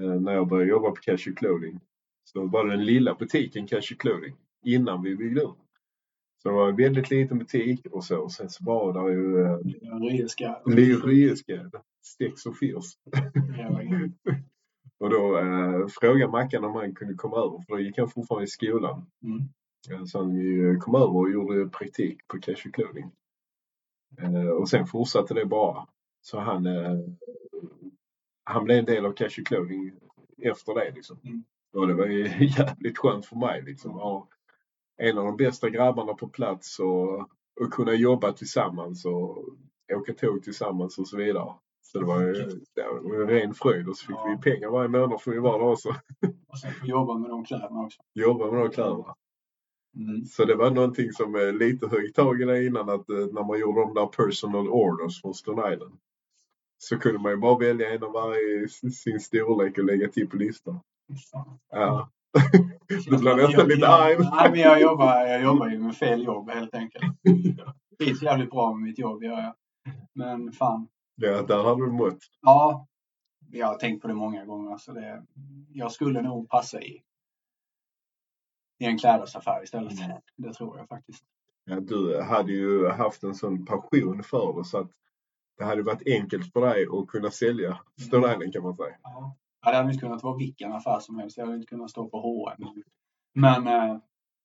eh, när jag började jobba på Cashew Clothing så var det den lilla butiken Cashew Clothing innan vi byggde ut. Så det var en väldigt liten butik och så. Och sen så var det ju eh, Ryeska. Lyriska, Stex och Firs. (laughs) Och då eh, frågade Mackan om han kunde komma över för då gick han fortfarande i skolan. Mm. Eh, Så han ju kom över och gjorde praktik på Cashew Clothing. Eh, och sen fortsatte det bara. Så han, eh, han blev en del av Cashew Clothing efter det. Liksom. Mm. Och det var ju (laughs) jävligt skönt för mig. Liksom. att ha en av de bästa grabbarna på plats och, och kunna jobba tillsammans och åka tåg tillsammans och så vidare. Så det var ju det var en ren fröjd och så fick Ja. vi pengar varje månad för vi var där också. Och sen få jobba med de kläderna också. Jobba med de kläderna. Mm. Så det var någonting som eh, lite högg tag i det innan att eh, när man gjorde de där personal orders från Stone Island. Så kunde man ju bara välja en av varje sin storlek och lägga till på listan. Ja. Du blev nästan lite arg. Nej, men jag jobbar, jag jobbar ju med fel jobb helt enkelt. Trivs jävligt bra med mitt jobb, gör jag. Men fan. Ja, där hade du mått. Ja, jag har tänkt på det många gånger. Så det, jag skulle nog passa i, i en klädesaffär istället. (laughs) Det tror jag faktiskt. Ja, du hade ju haft en sån passion för det så att det hade varit enkelt för dig att kunna sälja Stone Island kan man säga. Ja. Ja, det hade inte kunnat vara vilken affär som helst. Jag hade inte kunnat stå på H&M. Men, eh,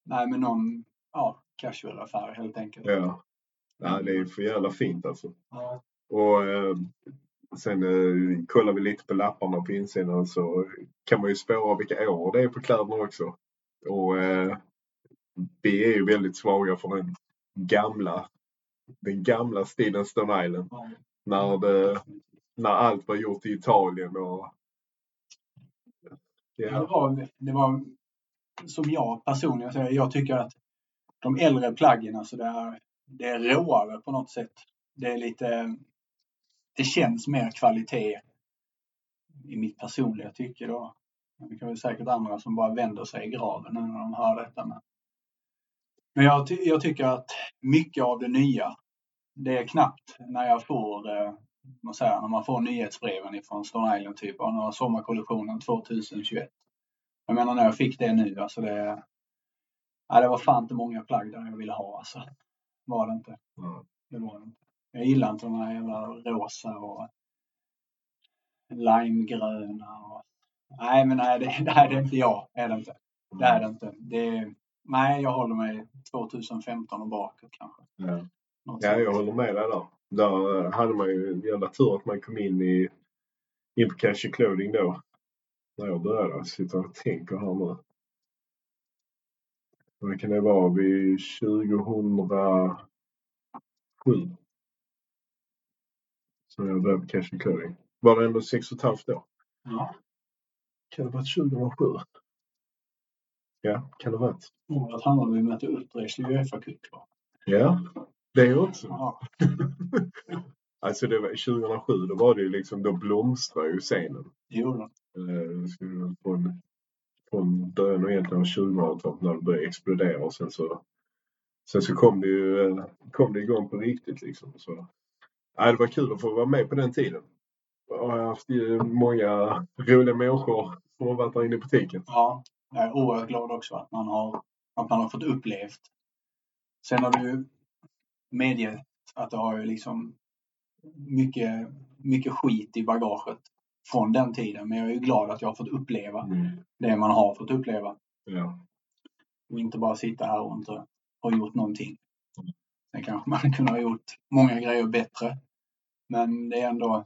nej, men någon ja, casual affär helt enkelt. Ja. ja, det är för jävla fint alltså. Ja. Och eh, sen eh, kollar vi lite på lapparna på insidan så kan man ju spåra vilka år det är på kläderna också. Och eh, vi är ju väldigt svaga för den gamla, den gamla stilen Stone Island. Ja. När, det, när allt var gjort i Italien och det, ja, var, det var som jag personligen säger, jag tycker att de äldre plaggen, alltså det är, det är råare på något sätt. Det är lite, det känns mer kvalitet i mitt personliga tycke då. Det kan väl säkert andra som bara vänder sig i graven när de hör detta. Men, men jag, ty- jag tycker att mycket av det nya, det är knappt när jag får, eh, vad säger, när man får nyhetsbreven ifrån Stone Island typ, och några sommarkollektionen 2021. Jag menar när jag fick det nu, alltså det, ja, det var fan inte många plagg där jag ville ha alltså. Var det inte. Ja. Det var det inte. Jag gillar inte de här jävla rosa och limegröna och... Nej, men nej, det, det är inte jag. Är det inte. Det är det inte. Det är, nej, jag håller mig 2015 och bakåt kanske. ja. Något ja, jag håller med dig där. Där eh, hade man ju en jävla tur att man kom in i in på Cashew Clothing då. När jag började. Jag sitter och tänker här nu. Vad kan det vara? Vid 2007. Så jag började på Cashew Clothing. Var det ändå sex och ett halvt år? Ja. Kan det ha varit 2007? Ja, kan det ha varit. Året Hammarby mötte Utrecht i Uefa-cup. Ja, det också. Ja. (laughs) Alltså det var 2007, då var det ju liksom, då blomstrade ju scenen. Det gjorde de. Eh, det Från, från början egentligen av 2000-talet när det började explodera och sen så, sen så kom det ju eh, kom det igång på riktigt liksom. Så, ja, det var kul att få vara med på den tiden. Jag har haft många roliga människor som har varit där inne i butiken. Ja, jag är oerhört glad också att man har, att man har fått upplevt. Sen har du ju medgett att det har ju liksom mycket, mycket skit i bagaget från den tiden. Men jag är ju glad att jag har fått uppleva Mm. det man har fått uppleva. Ja. Och inte bara sitta här och inte ha gjort någonting. Sen kanske man (laughs) kunde ha gjort många grejer bättre. Men det är ändå,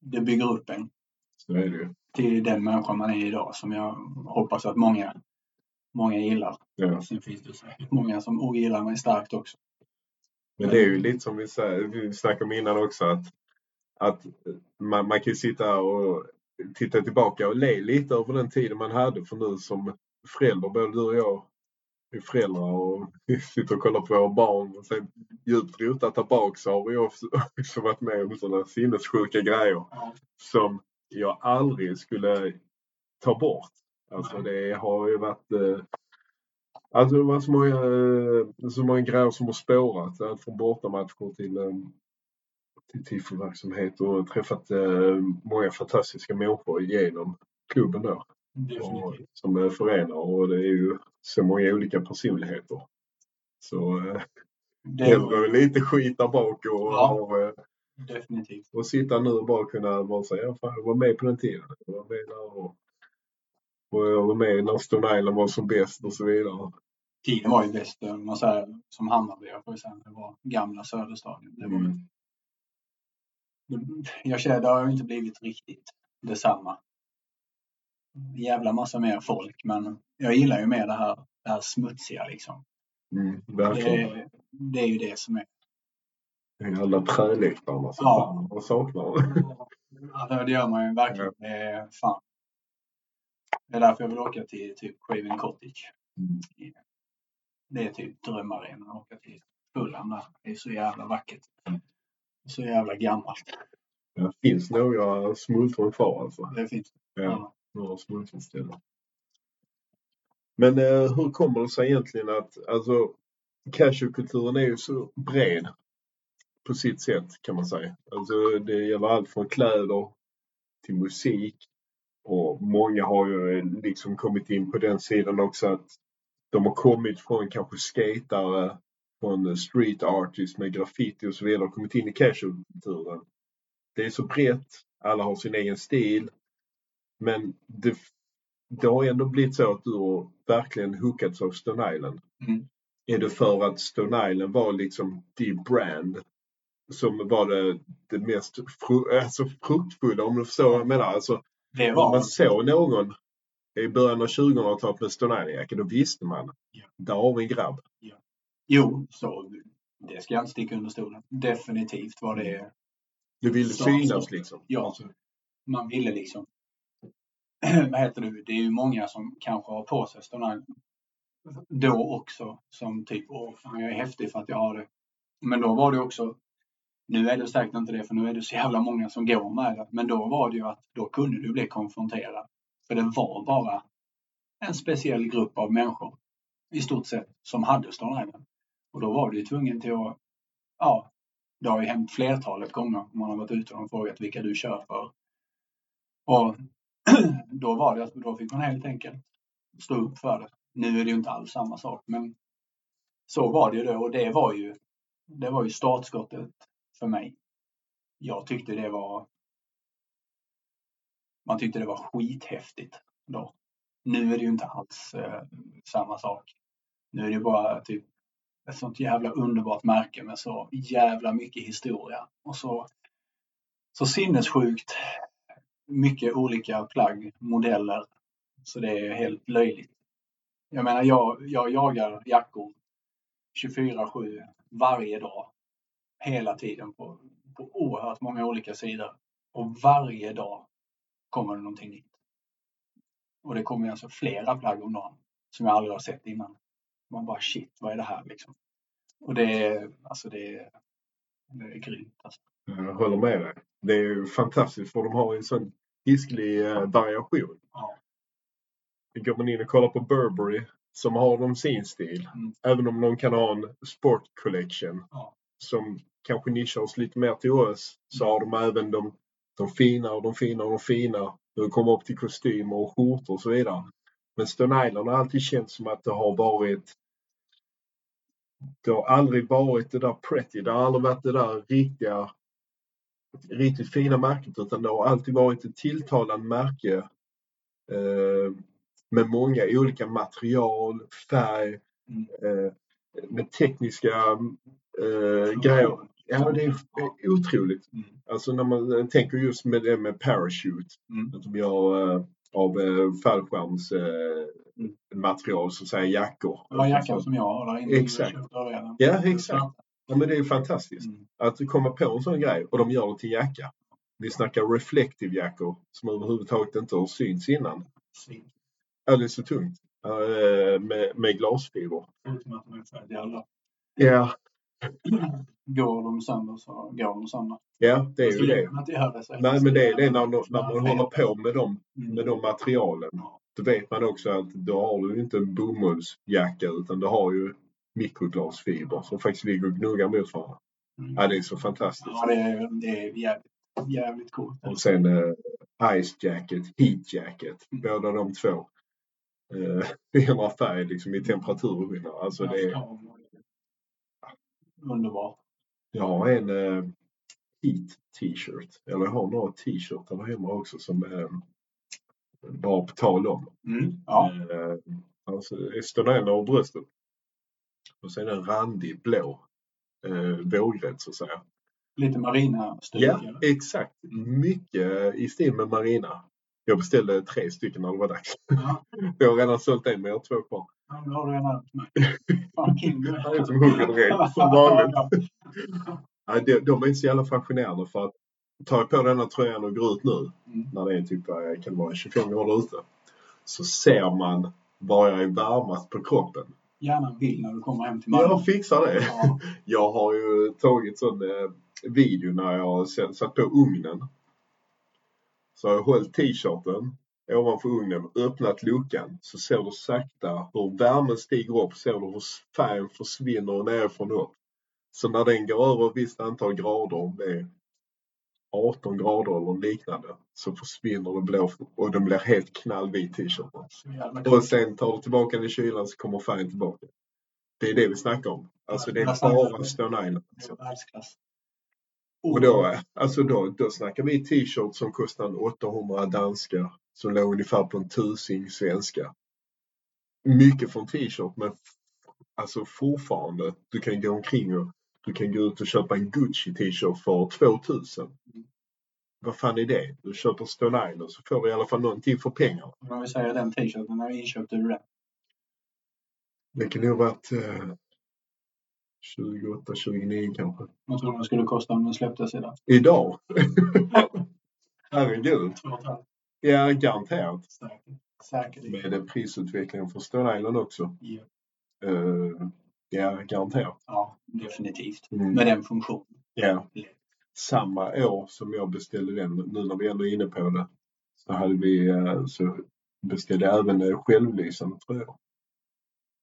det bygger upp en Så är det ju. till den människan man är idag som jag hoppas att många, många gillar. Ja. Sen finns det säkert många som ogillar mig starkt också. Men det är ju lite som vi, vi snackade om innan också att, att man, man kan ju sitta och titta tillbaka och le lite över den tiden man hade. För nu som förälder, både du och jag är föräldrar och (laughs) sitter och kollar på våra barn och sen djupt rotat där bak så har vi också, (laughs) varit med om sådana sinnessjuka grejer som jag aldrig skulle ta bort. Alltså det har ju varit eh, Alltså det var så många, eh, så många grejer som har spårat. Allt från bortamatcher till, eh, till tifo-verksamhet och träffat eh, många fantastiska människor genom klubben då. Och, som förenar och det är ju så många olika personligheter. Så Det är, lite skit där bak och, Ja. eh, definitivt. och sitta nu och bara kunna bara säga fan, jag var med på den tiden. Jag var med där och, och jag var med när Stone Island var som bäst och så vidare. Tiden var ju bäst, man säger, som Hammarby, jag får säga, det var gamla Söderstadion. Det var, Mm. jag känner, det har ju inte blivit riktigt detsamma. Jävla massa mer folk, men jag gillar ju mer det här, det här smutsiga liksom. Mm, Det, det är ju det som är Alla träläktarna som Ja. man saknar. Ja, det gör man ju verkligen. Det är fan. Det är därför jag vill åka till typ Craven Cottage. Mm. Det är typ drömarenan att åka till Fulham där. Det är så jävla vackert. Så jävla gammalt. Det finns några smultron kvar alltså. Det finns. Ja, några smultronställen. Men eh, hur kommer det sig egentligen att, alltså casualkulturen är ju så bred på sitt sätt kan man säga. Alltså det gäller allt från kläder till musik och många har ju eh, liksom kommit in på den sidan också att de har kommit från kanske skatare, från street artists med graffiti och så vidare och kommit in i casualkulturen. Det är så brett, alla har sin egen stil. Men det, det har ändå blivit så att du har verkligen hookats av Stone Island. Mm. Är det för att Stone Island var liksom din brand som var det, det mest fru, alltså fruktfulla om du förstår vad jag menar? Alltså, Det om var. man såg någon i början av 2000-talet med Stone Island-jacka då visste man. Ja. Där en grabb. Jo, så det ska jag inte sticka under stolen. Definitivt var det. Du ville synas liksom. Ja. Alltså, Man ville liksom. (clears throat) Vad heter det? Det är ju många som kanske har på sig Island. Då också som typ, åh fan jag är häftig för att jag har det. Men då var det också. Nu är det säkert inte det för nu är det så jävla många som går med det. Men då var det ju att då kunde du bli konfronterad. För det var bara en speciell grupp av människor i stort sett som hade Stone Och då var du ju tvungen till att, ja, det har ju hänt flertalet gånger. Man har varit ute och frågat vilka du kör för. Och (clears throat) då var det att då fick man helt enkelt stå upp för det. Nu är det ju inte alls samma sak, men så var det ju då och det var ju, det var ju startskottet för mig. Jag tyckte det var, man tyckte det var skithäftigt då. Nu är det ju inte alls eh, samma sak. Nu är det bara typ ett sånt jävla underbart märke med så jävla mycket historia och så, så sinnessjukt mycket olika plagg, modeller. Så det är helt löjligt. Jag menar, jag, jag jagar jackor 24-7 varje dag. Hela tiden på, på oerhört många olika sidor. Och varje dag kommer det någonting nytt. Och det kommer alltså flera plagg om dagen som jag aldrig har sett innan. Man bara shit, vad är det här liksom? Och det är, alltså det är, det är grymt. Alltså. Jag håller med dig. Det är ju fantastiskt för de har en sån hisklig eh, variation. Ja. Går man in och kollar på Burberry som har de sin stil. Mm. Även om de kan ha en sport collection Ja. som kanske nischar oss lite mer till oss så har de även de, de fina och de fina och de fina. De kommer upp till kostymer och skjortor och så vidare. Men Stone Island har alltid känts som att det har varit det har aldrig varit det där pretty. Det har aldrig varit det där riktiga riktigt fina märket utan det har alltid varit ett tilltalande märke eh, med många olika material, färg, Mm. eh, med tekniska eh, grejer. Ja, det är är otroligt. Mm. Alltså när man eh, tänker just med det med parachute, Mm. att de gör eh, av eh, fallskärms eh, Mm. material, så att säga jackor. Det var jackan som jag har där inne. Exakt. Ja, exakt. Ja, men det är fantastiskt Mm. att komma på en sån grej och de gör det till jacka. Vi snackar reflective jackor som överhuvudtaget inte har synts innan. Svin. Ja, det är så tungt. Eh, med, med glasfiber. Förutom att de är färdiga alla. Ja, Går de sönder så går de sönder. ja, det är ju Så det. man. Nej, men det är det när, när man håller på med dem, Mm. med de materialen. Då vet man också att då har du inte en bomullsjacka utan du har ju mikroglasfiber som faktiskt ligger och gnuggar mot varandra. Mm. Ja, det är så fantastiskt. Ja, det är, det är jävligt, jävligt coolt. Och sen eh, Ice Jacket, Heat Jacket. Mm. Båda de två. Eh, (laughs) ändrar färg liksom i temperaturskillnad. Alltså det är, Underbart. jag har en eh, Heat t-shirt. Eller jag har några t-shirtar hemma också som är bara på tal om. Mm. Ja. Eh, alltså Stone över bröstet. Och sen en randig blå eh, vågrätt så att säga. Lite marina Ja, eller? exakt. Mycket i stil med Marina. Jag beställde tre stycken när det var dags. Ja. (laughs) Jag har redan sålt en men jag har två kvar. Ja, då har du en (laughs) mig. Är som huggen ren, som vanligt. Ja, de, de är inte så jävla fascinerande för att tar jag på denna tröjan och går ut nu Mm. när det är typ eh, kan vara 25 grader ute så ser man var jag är varmast på kroppen. Gärna en bild när du kommer hem till Jag Malmö. fixar det. Ja. (laughs) Jag har ju tagit sån eh, video när jag sen satt på ugnen. Så har jag hållit t-shirten ovanför ugnen, öppnat luckan så ser du sakta hur värmen stiger upp, ser du hur färgen försvinner nerifrån upp. Så när den går över ett visst antal grader, om det är 18 grader eller liknande, så försvinner det blå och den blir helt knallvit jävla Och sen tar du tillbaka den i kylan så kommer färgen tillbaka. Det är det vi snackar om. Alltså det är bara Stone Island. Världsklass. Och då, alltså då, då snackar vi t-shirt som kostar en 800 danska som låg ungefär på en tusing svenska. Mycket för en t-shirt men alltså fortfarande, du kan gå omkring och du kan gå ut och köpa en Gucci t-shirt för 2000. Mm. Vad fan är det? Du köper Stone Island så får du i alla fall någonting för pengarna. Om vi säger den t-shirten, när inköpte du den? Det kan nog varit eh, 28, 29 kanske. Vad tror du den skulle kosta om den släpptes idag? Idag? (laughs) Herregud. Ja, garanterat. Säkert. Säkert. Med den prisutvecklingen för Stone Island också. Ja. Uh, ja, garanterat. Ja, definitivt. Mm. Med den funktionen. Ja. Samma år som jag beställde den, nu när vi ändå är inne på det, så hade vi eh, så beställde jag även eh, självlysande tröjor.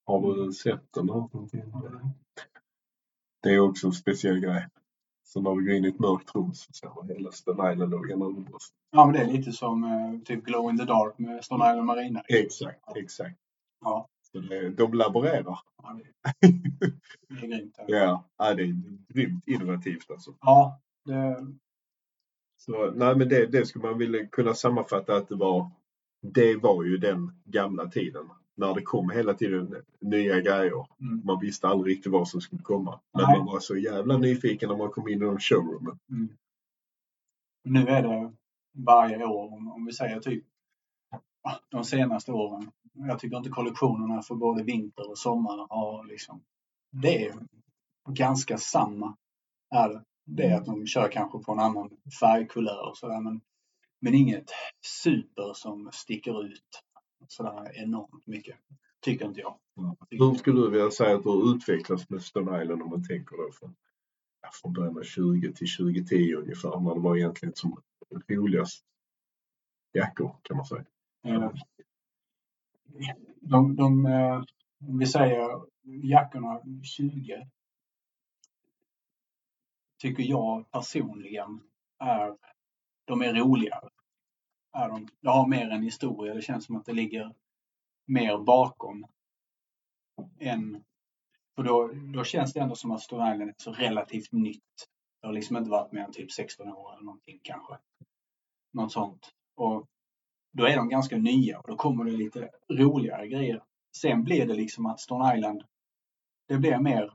Har du sett den? Någonting? Det är också en speciell grej. Så när vi går in i ett mörkt rum så ser man hela Stone Island-loggan över bröstet. Ja, men det är lite som eh, typ Glow in the Dark med Stone Island Marina. Exakt, exakt. Ja. Så det, de laborerar. Ja, det, (laughs) det är grymt. Ja, ja, det är grymt innovativt alltså. Ja, det, Så, nej, men det, det skulle man vilja kunna sammanfatta att det var, det var ju den gamla tiden. När det kom hela tiden nya grejer. mm, Man visste aldrig riktigt vad som skulle komma. Men Nej. man var så jävla nyfiken när man kom in i de showroomen. mm. Nu är det varje år, om, om vi säger typ ah, de senaste åren. Jag tycker inte kollektionerna för både vinter och sommar har liksom, det är ganska samma. Är det. det är att de kör kanske på en annan färgkulör och sådär men Men inget super som sticker ut sådär enormt mycket. Tycker inte jag. Hur skulle du vilja säga att du har utvecklats med Stone Island om man tänker då från, ja, från början av 20 till 2010 ungefär när det var egentligen som roligast jackor kan man säga. Eh, De, de, eh, om vi säger jackorna 20 tycker jag personligen är, de är roligare. Är de, det har mer en historia. Det känns som att det ligger mer bakom än för då, då känns det ändå som att Stone Island är så relativt nytt. Det har liksom inte varit mer än typ 16 år eller någonting kanske. Något sånt. Och då är de ganska nya och då kommer det lite roligare grejer. Sen blir det liksom att Stone Island, det blir mer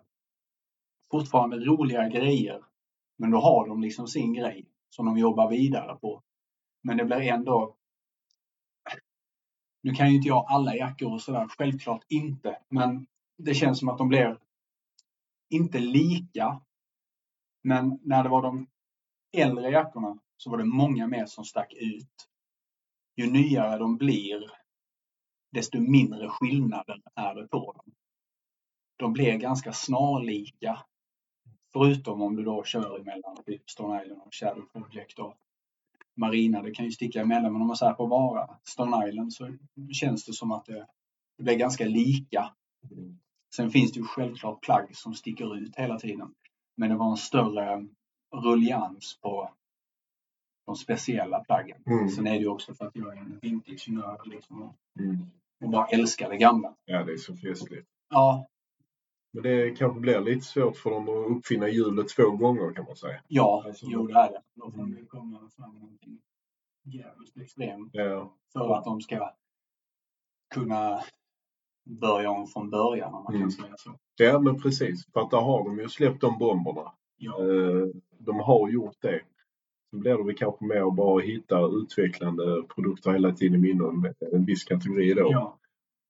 fortfarande roliga grejer. Men då har de liksom sin grej som de jobbar vidare på. Men det blir ändå nu kan ju inte jag alla jackor och sådär, självklart inte. Men det känns som att de blir inte lika. Men när det var de äldre jackorna så var det många mer som stack ut. Ju nyare de blir, desto mindre skillnader är det på dem. De blir ganska snarlika. Förutom om du då kör emellan typ Stone Island och Shadow Project och Marina. Det kan ju sticka emellan men om man säger på bara Stone Island så känns det som att det, det blir ganska lika. Sen finns det ju självklart plagg som sticker ut hela tiden. Men det var en större rullians på de speciella plaggen. Mm. Sen är det ju också för att jag är en vintage-nörd liksom och- Mm. och bara älskar det gamla. Ja, det är så festligt. Ja, Men det kanske blir lite svårt för dem att uppfinna hjulet två gånger kan man säga. ja, Alltså, jo det är det. Då får det komma fram någonting jävligt extremt Ja, för att de ska kunna börja om från början om man Mm. kan säga så. ja men precis. För att där har de ju släppt de bomberna. Ja, Eh, De har gjort det. Så blir det väl kanske mer att bara hitta utvecklande produkter hela tiden inom en viss kategori då. ja.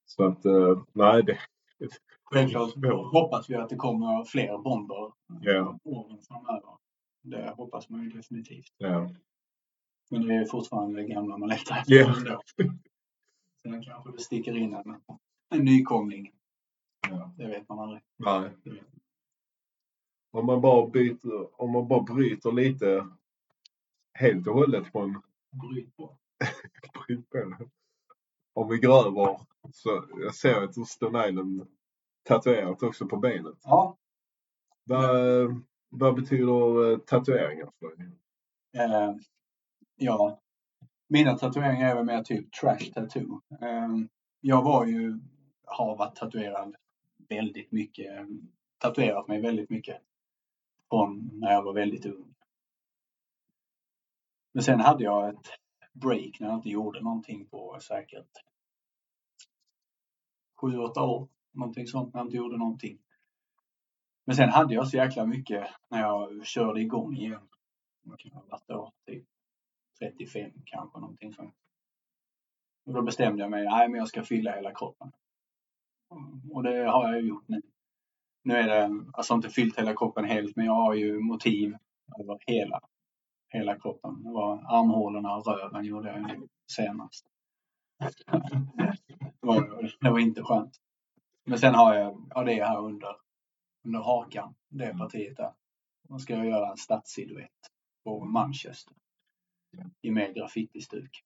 Så att, eh, nej det... Självklart hoppas vi att det kommer fler bomber Ja. åren framöver. Det hoppas man ju definitivt. Ja. Men det är fortfarande det gamla man letar efter. Ändå. (laughs) Sen kanske det sticker in en, en nykomling. Ja. Det vet man aldrig. Nej. Om man bara byter, om man bara bryter lite helt och hållet från Bryt på. (laughs) bryt på. Om vi går över så jag ser att Stone Island tatuerat också på benet. Ja, Vad, vad betyder eh, tatueringar för dig? eh, ja. Mina tatueringar är väl mer typ trash tattoo. Eh, jag var ju, har varit tatuerad väldigt mycket. Tatuerat mig väldigt mycket. Från när jag var väldigt ung. Men sen hade jag ett break när jag inte gjorde någonting på säkert sju, åtta år. Någonting sånt när jag inte gjorde någonting. Men sen hade jag så jäkla mycket när jag körde igång igen. Vad kan ha varit då? Typ 35 kanske någonting sånt. Och då bestämde jag mig, nej men jag ska fylla hela kroppen. Och det har jag ju gjort nu. Nu är det, alltså inte fyllt hela kroppen helt, men jag har ju motiv över hela, hela kroppen. Det var armhålorna och röven gjorde jag senast. (laughs) det, var, det var inte skönt. Men sen har jag, ja det är här under, under hakan, det partiet där. Då ska jag göra en stadssilhuett på Manchester. I mer graffitistuk.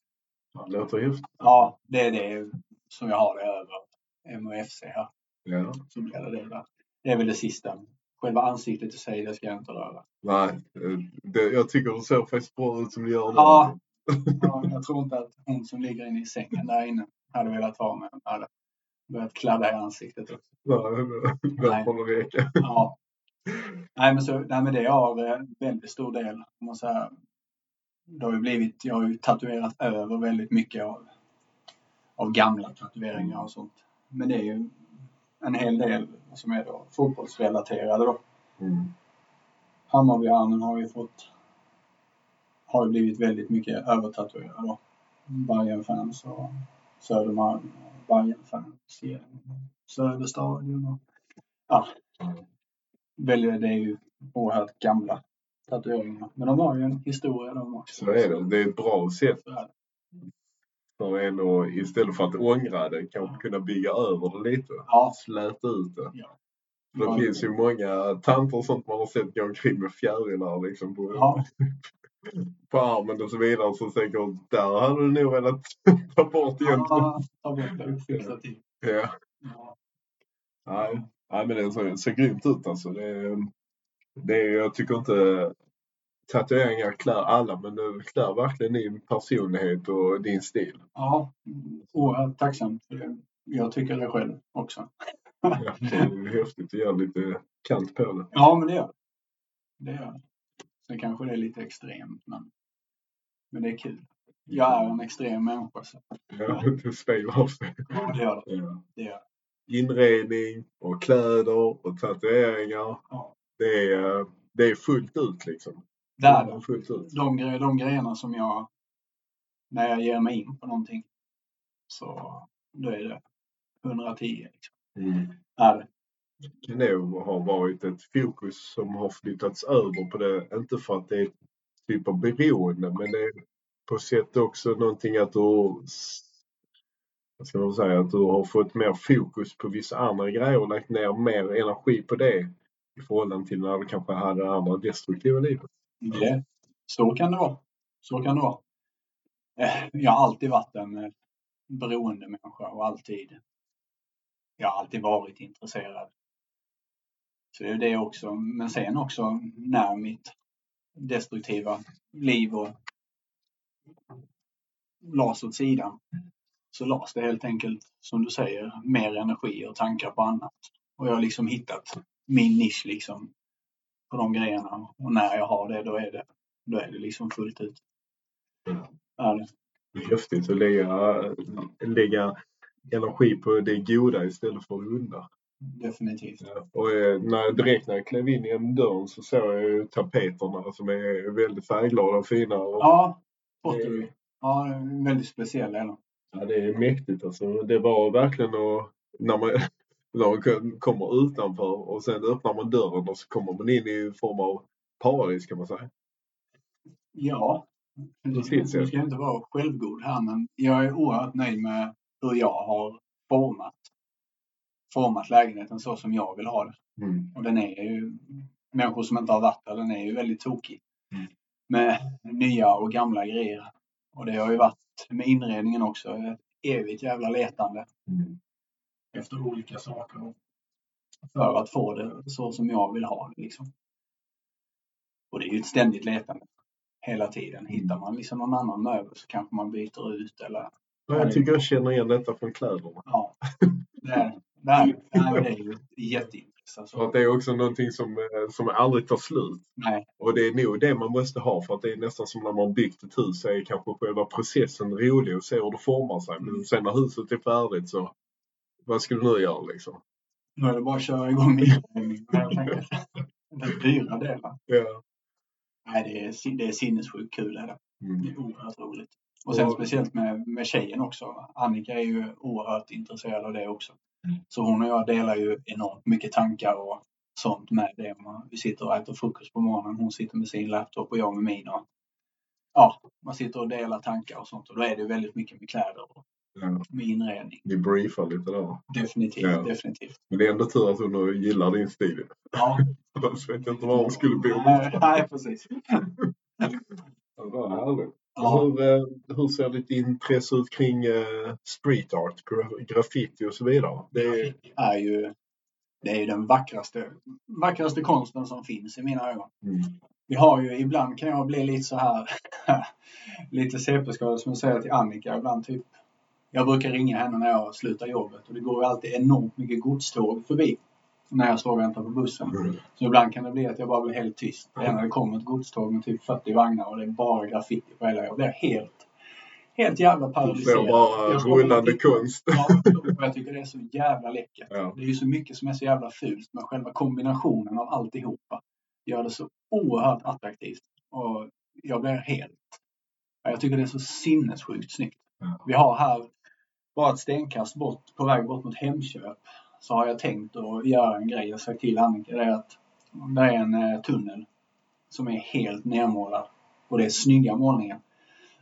Det låter häftigt. Ja, det är det som jag har det över MOFC här. Ja. Så blir det det där. Det är väl det sista. Själva ansiktet i sig, det ska jag inte röra. Nej, eh, det, jag tycker det ser faktiskt bra ut som det gör nu. Ja. (laughs) Ja, jag tror inte att hon som ligger inne i sängen där inne hade velat vara med. Hade börjat kladda i ansiktet också. Det får det räcka. Ja. Nej, men, så, nej, men det har en väldigt stor del. man säger. Det har ju blivit, jag har ju tatuerat över väldigt mycket av, av gamla tatueringar och sånt. Men det är ju en hel del som är då fotbollsrelaterade då. Mm. Hammarbyarmen har ju fått har ju blivit väldigt mycket övertatuerade då. Bayern-fans och Södermalm och Bayern-fans i Söderstadion och ja. Väl, det är ju oerhört gamla tatueringar. Men de har ju en historia de också. Så är det. Det är ett bra sätt för en att istället för att ångra det kanske kunna bygga över det lite. Ja. Släta ut det. Ja. Det finns ju många tanter och sånt man har sett gå omkring med fjärilar liksom på, Ja, på armen och så vidare. Så tänker jag, där hade du nog velat (laughs) ta bort egentligen. ja, ta bort och fixa till. Ja. Ja. Nej, nej men det ser, ser grymt ut alltså. Det, det, jag tycker inte tatueringar klär alla men det klär verkligen din personlighet och din stil. Ja, oerhört tacksam för det. Jag tycker det själv också. Ja, det är häftigt att göra lite kant på det. Ja, men det gör det. gör. Sen kanske det är lite extremt, men, men det är kul. Jag är en extrem människa. Så. Ja, det speglar av sig. Det gör det. Ja. det, gör. Inredning och kläder och tatueringar. Ja. Det är, det är fullt ut liksom. Det är det. Fullt ut. De, de grejerna som jag, när jag ger mig in på någonting, så då är det 110. Liksom. Mm. Är det kan har varit ett fokus som har flyttats över på det. Inte för att det är typ av beroende men det är på sätt också någonting att du har vad ska man säga, att du har fått mer fokus på vissa andra grejer och lagt ner mer energi på det i förhållande till när du kanske hade det andra destruktiva livet. det. Så kan det vara. Så kan det vara. Eh, jag har alltid varit en beroende beroendemänniska och alltid, jag har alltid varit intresserad. Så det är det också. Men sen också när mitt destruktiva liv och lades åt sidan så lades det helt enkelt, som du säger, mer energi och tankar på annat. Och jag har liksom hittat min nisch liksom på de grejerna. Och när jag har det, då är det, då är det liksom fullt ut. Är det. Det är häftigt att lägga, lägga energi på det goda istället för det onda. Definitivt. Och eh, när, direkt när jag klev in genom dörren så såg jag ju tapeterna som är väldigt färgglada och fina. Och, Ja. Ja, det är en väldigt speciell är ja, det är mäktigt alltså. Det var verkligen att när man, (laughs) när man kom- kommer utanför och sen öppnar man dörren och så kommer man in i form av paradis kan man säga. Ja. Precis, ja. Nu ska jag inte vara självgod här, men jag är oerhört nöjd med hur jag har format, format lägenheten så som jag vill ha det. Mm. Och den är ju, människor som inte har varit där, den är ju väldigt tokig. Mm. Med nya och gamla grejer. Och det har ju varit med inredningen också, ett evigt jävla letande Mm. efter olika saker. För att få det så som jag vill ha det liksom. Och det är ju ett ständigt letande. Hela tiden. Hittar man liksom någon annan möbel så kanske man byter ut eller Ja, Jag tycker jag känner igen detta från kläderna. ja. (laughs) Det är det. Nej, men det är ju jätteintressant. För att det är också någonting som, eh, som aldrig tar slut. nej, Och det är nog det man måste ha för att det är nästan som när man byggt ett hus så är kanske själva processen rolig och se hur det formar sig. Men sen när huset är färdigt så vad ska du nu göra liksom? nu är det bara att köra igång tänker, Den dyra delen. Ja. Nej, det är, det är sinnessjukt kul. Det. det Mm. är oerhört roligt. Och sen Och- speciellt med, med tjejen också. Annika är ju oerhört intresserad av det också. Så hon och jag delar ju enormt mycket tankar och sånt med det. Vi sitter och äter frukost på morgonen. Hon sitter med sin laptop och jag med min. Och, ja, man sitter och delar tankar och sånt. Och då är det väldigt mycket med kläder och Ja. med inredning. Vi briefar lite där. Definitivt, Ja. definitivt. Men det är ändå tur att hon gillar din stil. Ja. (laughs) Annars vet jag inte var hon skulle bo. Nej, nej, precis. (laughs) Ja, vad härligt. Ja. Hur, eh, hur ser ditt intresse ut kring eh, street art, gra- graffiti och så vidare? Det är ju, det är ju den vackraste, vackraste konsten som finns i mina ögon. mm. Vi har ju, ibland kan jag bli lite så här, (laughs) lite CP-skadad som jag säger till Annika ibland typ. Jag brukar ringa henne när jag slutar jobbet och det går ju alltid enormt mycket godståg förbi när jag står och väntar på bussen. Mm. Så ibland kan det bli att jag bara blir helt tyst. Är när det kommer ett godståg med typ 40 vagnar och det är bara graffiti på hela. Jag blir helt, helt jävla Du paralyserad. får bara Jag rullande konst. Ja, och jag tycker det är så jävla läckert. Ja. Det är ju så mycket som är så jävla fult, men själva kombinationen av alltihopa gör det så oerhört attraktivt. Och jag blir helt... ja, Jag tycker det är så sinnessjukt snyggt. Ja. Vi har här, bara ett stenkast bort, på väg bort mot Hemköp, så har jag tänkt att göra en grej. Jag sagt till Annika det är att det är en eh, tunnel som är helt nermålad. Och det är snygga målningar.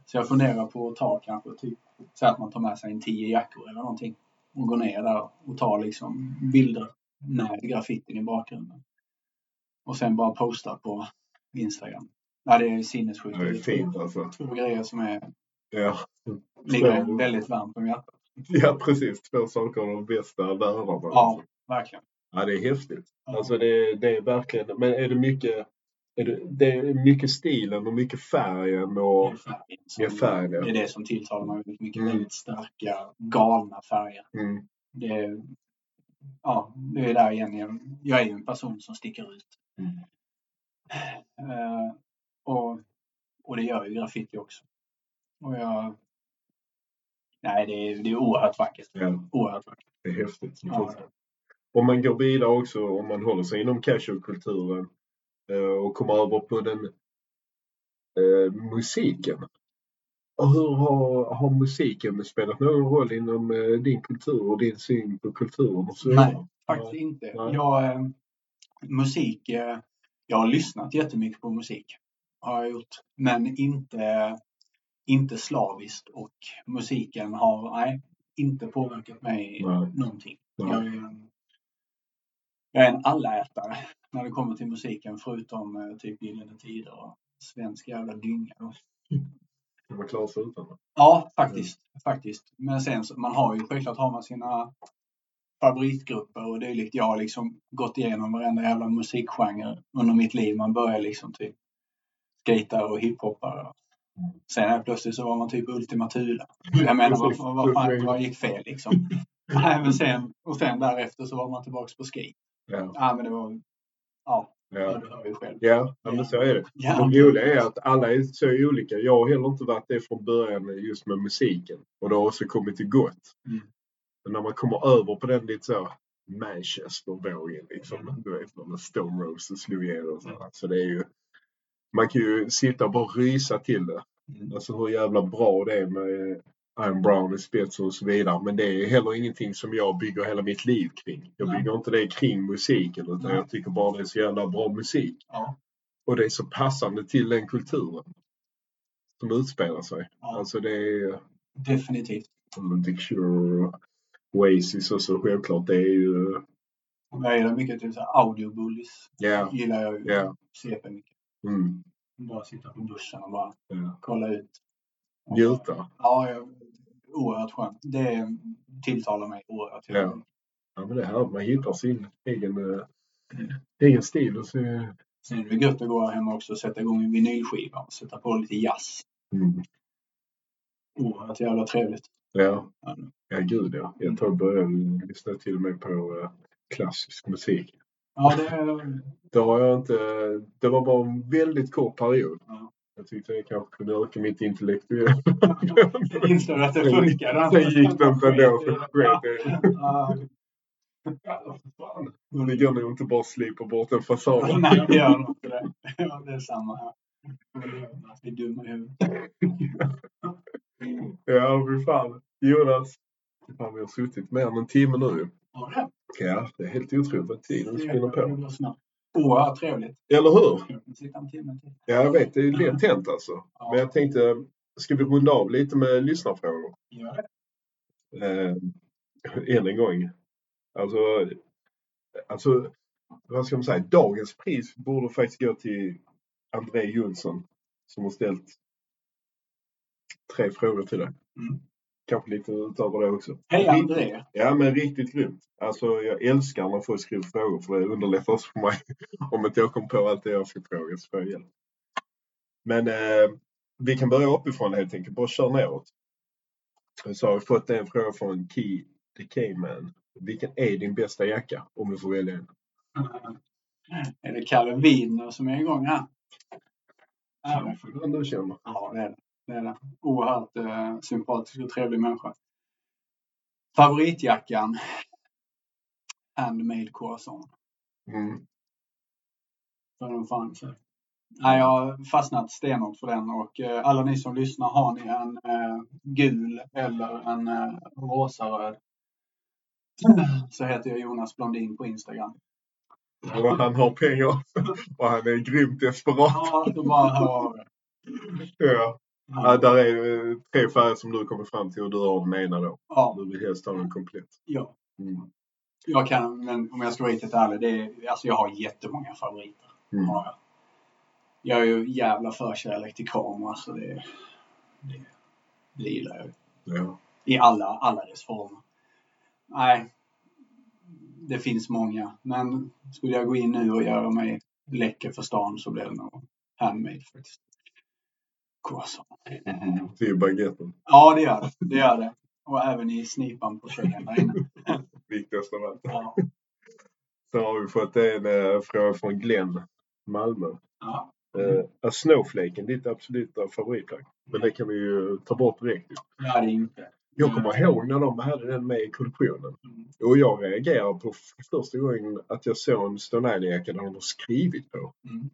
Så jag funderar på att ta kanske typ så att man tar med sig en tio jackor eller någonting och går ner där och tar liksom bilder med graffitin i bakgrunden. Och sen bara posta på Instagram. Ja, det är sinnessjukt. Det är fint alltså. Två grejer som är, Ja. ligger väldigt varmt om hjärtat. (laughs) Ja, precis. Två saker av de bästa världarna. Ja, verkligen. Ja, det är häftigt. Ja. Alltså det, det är verkligen, men är det mycket, är det, det är mycket stilen och mycket färgen Det och är färgen som- Ja, färgen. det är det som tilltalar mig väldigt mycket. Mm. Väldigt starka, galna färger. mm, Det är, ja, det är där igen. Jag- är ju en person som sticker ut. Mm. Eh, och, och det gör ju graffiti också. Och jag... Nej, det är, det är oerhört vackert. ja, Oerhört vackert. det är häftigt. Ja. Om man går vidare också, om man håller sig inom casualkulturen eh, och kommer över på den eh, musiken. Och hur har, har musiken spelat någon roll inom eh, din kultur och din syn på kulturen och så? Nej, faktiskt inte. Nej. Jag, eh, musik, eh, jag har lyssnat jättemycket på musik. Har jag gjort. Men inte, inte slaviskt. Och musiken har nej, inte påverkat mig Nej. någonting. Nej. Jag är, en, jag är en allätare när det kommer till musiken. Förutom eh, typ Gyllene Tider och svensk jävla dynga. Kan man klara sig utan det? Ja, faktiskt. faktiskt. Men sen så, man har ju självklart har man sina favoritgrupper och dylikt. Jag har liksom gått igenom varenda jävla musikgenre under mitt liv. Man börjar liksom typ skejtare och hiphoppare. Sen helt plötsligt så var man typ Ultima Thule. Jag menar, vad, vad, vad, fan, vad gick fel liksom? Nej, men sen, och sen därefter så var man tillbaks på skate. Ja, Ja, men det var... Ja, ja. ja, ja men så är det. Ja, Det roliga är att alla är så olika. Jag har heller inte varit det från början just med musiken. Och det har också kommit till gott. Mm. Men när man kommer över på den lite så Manchester-vågen liksom. Du vet när Stone Roses slog igenom så. Mm. Så det är ju... Man kan ju sitta och bara rysa till det. Mm. Alltså hur jävla bra det är med Iron Brown i spets och så vidare. Men det är heller ingenting som jag bygger hela mitt liv kring. Jag Nej. bygger inte det kring musiken utan Nej. jag tycker bara det är så jävla bra musik. Ja. Och det är så passande till den kulturen som utspelar sig. Ja. Alltså det är Definitivt. The Cure och Oasis och så självklart. Det är ju... Jag gillar mycket typ så här audiobullis. Ja. Gillar jag ju Ja. CP mycket. Mm, Bara sitta på duschen och bara ja. kolla ut. Njuta. Ja, jag, oerhört skönt. Det tilltalar mig oerhört. Ja. Ja men det här man hittar sin egen, eh, Mm. egen stil och så... Sen är det gött att gå hem också och sätta igång en vinylskiva och sätta på lite jazz. Mm. Oerhört jävla trevligt. Ja. Ja. gud ja. Jag tar började lyssna till och med på eh, klassisk musik. Ja, det. Det har jag inte... Det var bara en väldigt kort period. Ja. Jag tyckte jag kanske kunde öka mitt intellektuella. (laughs) Jag inser att det funkar. Sen gick det inte ändå i det. Går nog inte bara att slipa bort en fasad. (laughs) Nej, det gör nog inte det. Ja, det är samma här. Vi är dumma i huvudet. Ja, fy fan. Jonas. Fan, vi har suttit mer än en timme nu. Ja, det Ja, det är helt otroligt vad tiden spinner på. snabbt. Oerhört trevligt. Eller hur? Ja, jag vet. Det är lätt hänt alltså. Ja. Men jag tänkte, ska vi runda av lite med lyssnarfrågor? Gör det. Eh, än en gång. Alltså, alltså, vad ska man säga? Dagens pris borde faktiskt gå till André Jonsson som har ställt tre frågor till dig. Mm. Kanske lite utöver det också. Hej André! Ja, men riktigt grymt. Alltså, jag älskar när folk skriver frågor för det underlättar också för mig. (laughs) Om inte jag kommer på allt det jag ska fråga så får jag hjälp. Men eh, vi kan börja uppifrån helt enkelt. Bara kör neråt. Så har vi fått en fråga från Key the K-man. Vilken är din bästa jacka? Om du får välja en. Är det Kalle Widner som är igång här? Ja, Kanske den du känner. Ja, det är det. Det, är det. Oerhört eh, sympatisk och trevlig människa. Favoritjackan? Handmade croissant. Mm. För den fanns. Nej, jag har fastnat stenhårt för den och eh, alla ni som lyssnar, har ni en eh, gul eller en eh, rosaröd så heter jag Jonas Blondin på Instagram. Och han har pengar. Och han är grymt desperat. Ja, bara hör av er. Ja. Ja, där är eh, tre färger som du kommer fram till och du har den ena då. Ja, Du vill helst ha den komplett. ja. Mm. Jag kan, men om jag ska vara riktigt ärlig, det är, alltså jag har jättemånga favoriter. Mm. Har jag. jag är ju jävla förkärlek till kamera så det, det, det gillar jag. Ja. I alla, alla dess former. Nej, det finns många. Men skulle jag gå in nu och göra mig läcker för stan så blir det nog handmade faktiskt. Croissant. Mm. Till baguetten. Ja, det gör det. Det gör det. Och även i snipan på tjejen där inne. (laughs) Viktigast av allt. Ja. Så har vi fått en eh, fråga från Glenn, Malmö. Ja. Uh, är Snowflaken ditt absoluta favoritplagg? Men det kan vi ju ta bort direkt. ju. Det är det inte. Jag kommer ihåg när de hade den med i kollektionen. Mm. Och jag reagerade på första gången att jag såg en Stone Island-jacka där de har skrivit på. Mm.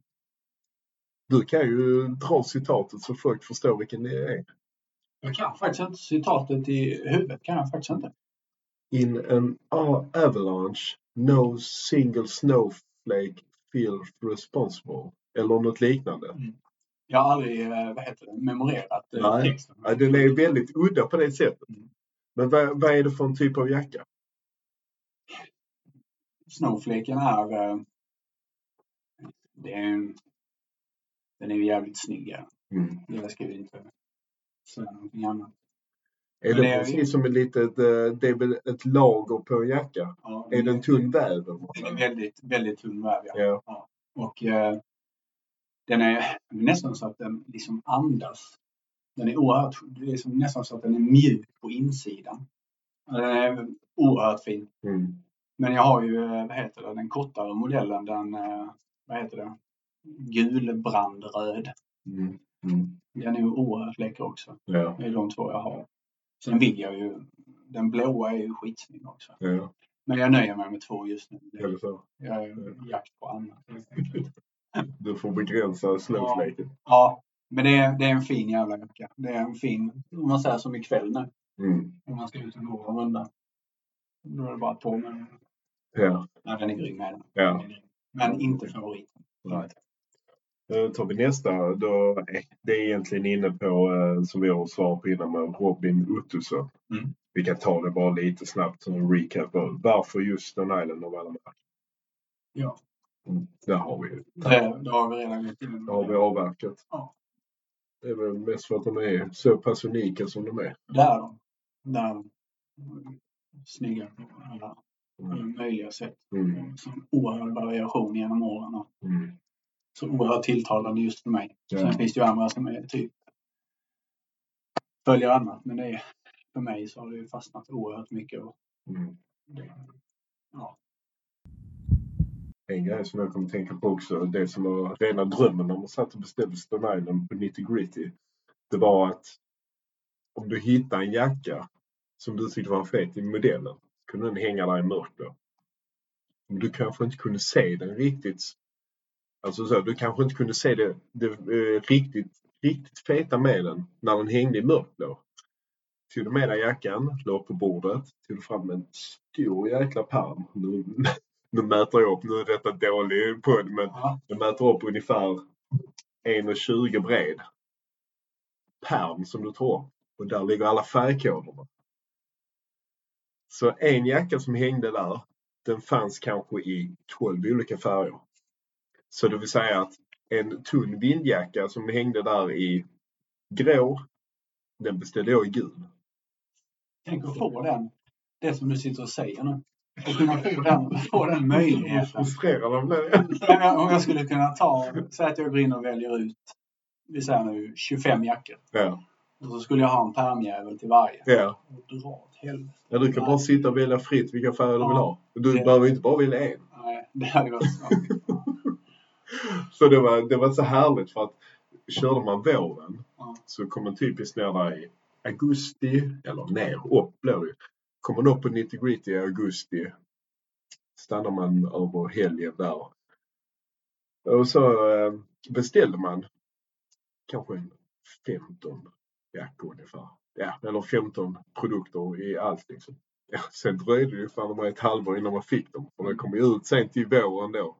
Du kan ju dra citatet så folk förstår vilken det är. Jag kan faktiskt inte citatet i huvudet. Kan jag faktiskt inte. In an avalanche, no single snowflake feels responsible. Eller något liknande. Jag har aldrig eh, vad heter det, memorerat eh, Nej. texten. Den är väldigt udda på det sättet. Mm. Men vad, vad är det för en typ av jacka? Snowflaken är... eh, Det är en, den är ju jävligt snygg. ja. Mm. Jag ska ju inte säga någonting annat. Är det, det är- precis som ett litet, eh, det är väl ett lager på en jacka? Ja, Är det en tunn väv? Den är väldigt, väldigt tunn väv. Ja. Ja. Och eh, den är nästan så att den liksom andas. Den är oerhört, det är liksom nästan så att den är mjuk på insidan. Den är oerhört fin. Mm. Men jag har ju, eh, vad heter det, den kortare modellen, den, eh, vad heter det, gulbrandröd. Mm. Mm. Den är ju oerhört läcker också. Ja. Det är de två jag har. Sen vill jag ju, den blåa är ju skitsnygg också. Ja. Men jag nöjer mig med två just nu. Det så? Jag är ju jakt på annat. Du får begränsa snowflaken. Ja, men det är, det är en fin jävla jacka. Det är en fin, om man säger som ikväll nu. Mm. Om man ska ut och gå och runda. Då är det bara på med Ja. Nej, den är grym. den. Ja. Den. Men inte favoriten. Nej. Då tar vi nästa. Då, eh, det är egentligen inne på, eh, som vi har svarat på innan, med Robin Ottosson. Mm. Vi kan ta det bara lite snabbt som en recap. Varför just Stone Island av alla märken? Ja. Mm. Där har vi ju. Det, det har vi redan gått in Där har vi avverkat. Ja. Det är väl mest för att de är så pass unika som de är. Det är de. Det är de. Snygga på alla Mm. möjliga sätt. Mm. Som oerhörd variation genom åren. Mm. Så oerhört tilltalande just för mig. Ja. Sen finns det ju andra som är typ följer annat. Men det är, för mig så har det ju fastnat oerhört mycket. Och Mm. det, ja. En grej som jag kommer tänka på också, det som var rena drömmen när man satt och beställde Stone Island på Nitty Gritty. Det var att om du hittar en jacka som du tyckte var fet i modellen, kunde den hänga där i mörkblå. Men du kanske inte kunde se den riktigt. Alltså så, du kanske inte kunde se det, det eh, riktigt, riktigt feta med den när den hängde i mörkblå. Tog du med dig jackan, låg på bordet, tog du fram en stor jäkla pärm. Nu, (laughs) nu mäter jag upp, nu är detta dålig podd men Ja. jag mäter upp ungefär 1,20 bred. Pärm som du tar och där ligger alla färgkoderna. Så en jacka som hängde där, den fanns kanske i 12 olika färger. Så det vill säga att en tunn vindjacka som hängde där i grå, den beställde jag i gul. Tänk att få den, det som du sitter och säger nu. Och kunna få den, få den möjligheten. Frustrerad jag blev. Om jag skulle kunna ta, säg att jag går in och väljer ut, vi säger nu 25 jackor. Ja, Och så skulle jag ha en pärmjävel till varje. ja. Och dra åt helvete. ja, du kan bara sitta och välja fritt vilka färger du vill ha. Du Det- behöver inte bara välja en. Nej, det hade varit så. (laughs) Så det var, det var så härligt för att körde man våren Ja. så kom man typiskt ner där i augusti, eller ner, upp blir det. Kommer man upp på 90 gritty i augusti stannar man över helgen där. Och så eh, beställde man kanske en 15 jackor ungefär. Ja, eller 15 produkter i allt liksom. ja, sen dröjde det ju fan ett halvår innan man fick dem. För de kom ju ut sent i våren då.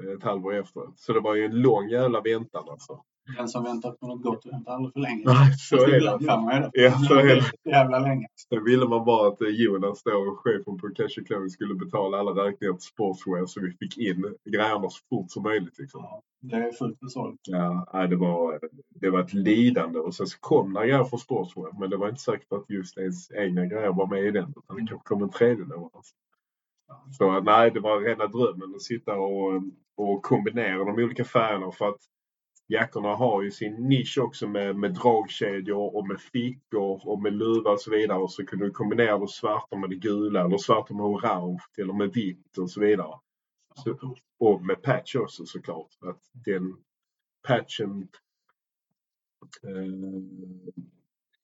Eh, Ett halvår efteråt. Så det var ju en lång jävla väntan alltså. Den som väntar på något gott väntar aldrig för länge. Nej, så Fast är det. det. Ja, så är det. Jävla länge. Sen ville man bara att eh, Jonas då, chefen på Cash Clothing, skulle betala alla räkningar till Sportswear så vi fick in grejerna så fort som möjligt. Liksom. Ja, det är fullt försålt. Ja, det, var, det var ett lidande och sen så kom det grejer från Sportswear men det var inte säkert att just ens egna grejer var med i den utan det kanske kom en tredje då. Så nej, det var rena drömmen att sitta och, och kombinera de olika färgerna för att jackorna har ju sin nisch också med, med dragkedjor och med fickor och med luva och så vidare. Och så kunde du kombinera det svarta med det gula eller svarta med orange eller med vitt och så vidare. Så, och med patch också såklart. Att den patchen eh,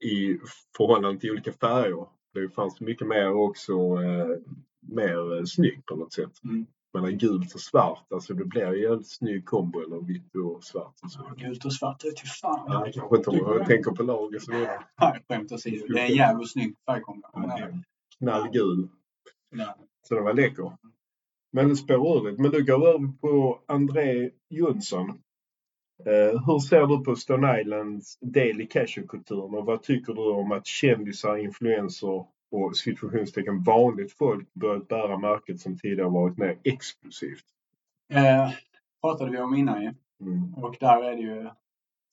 i förhållande till olika färger. Det fanns mycket mer också eh, mer eh, snygg på något sätt. Mm. Mellan gult och svart. Alltså det blir ju en snygg kombo eller vitt och svart. Och så. Gult och svart, är till fan. Ja, kanske inte om jag tänker på lag och så vidare. Nej, skämt åsido. Det är en jävligt snygg färgkombination. Knallgul. Ja. Så det var läcker. Men det spår ur lite. Men du går över på André Jonsson. Eh, hur ser du på Stone Islands del i casual-kulturen och vad tycker du om att kändisar, influenser och situationstecken vanligt folk börjat bära märket som tidigare varit mer exklusivt? Eh, pratade vi om innan ju. Mm. Och där är det ju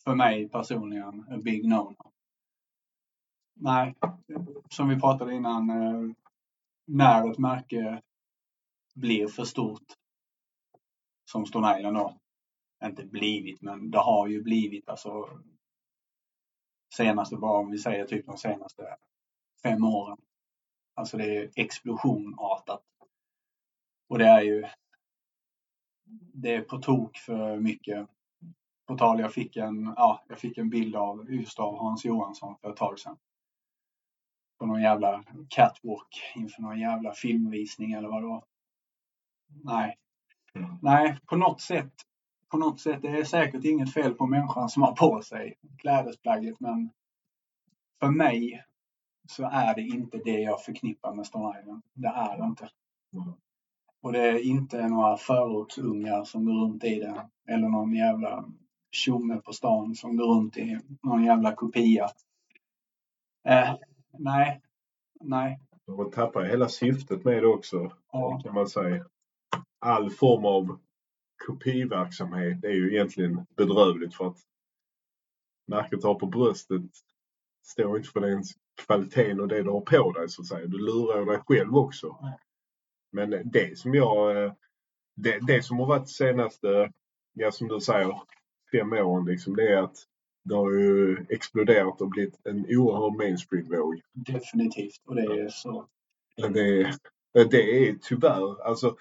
för mig personligen en big no. Nej, som vi pratade innan. Eh, när ett märke blir för stort. Som Stone Island då. Inte blivit, men det har ju blivit alltså. Senaste bara om vi säger typ de senaste fem åren. Alltså det är explosionartat. Och det är ju det är på tok för mycket. På tal, jag fick en, ja, jag fick en bild av just av Hans Johansson för ett tag sedan. På någon jävla catwalk inför någon jävla filmvisning eller vad det var. Nej. Mm. Nej, på något sätt. På något sätt, det är säkert inget fel på människan som har på sig klädesplagget men för mig så är det inte det jag förknippar med Stone Island. Det är det inte. Mm. Och det är inte några förortsungar som går runt i det. Eller någon jävla tjomme på stan som går runt i någon jävla kopia. Eh, nej, nej. Och tappar hela syftet med det också Ja, kan man säga. All form av kopiverksamhet är ju egentligen bedrövligt för att märket har på bröstet står inte för den kvaliteten och det du har på dig så att säga. Du lurar dig själv också. Men det som jag, eh, det, det som har varit senaste, ja som du säger, fem åren liksom, det är att det har ju exploderat och blivit en oerhörd mainstream-våg. definitivt. Och det är så. Det, det är tyvärr, alltså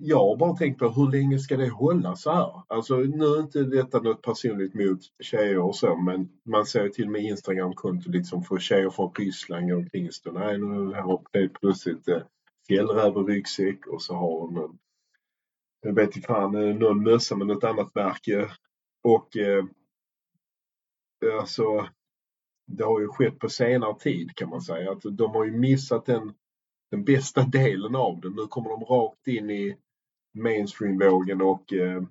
jag har bara tänkt på hur länge ska det hålla så här? Alltså nu är inte detta något personligt mot tjejer och så men man ser ju till och med Instagramkonto liksom för tjejer från Ryssland och står nej nu har det plötsligt eh, fjällräv och ryggsäck och så har hon någon, jag vet inte fan, eh, någon mössa med något annat märke. Eh, och eh, eh, alltså det har ju skett på senare tid kan man säga. Att de har ju missat den, den bästa delen av det. Nu kommer de rakt in i mainstream-vågen och eh,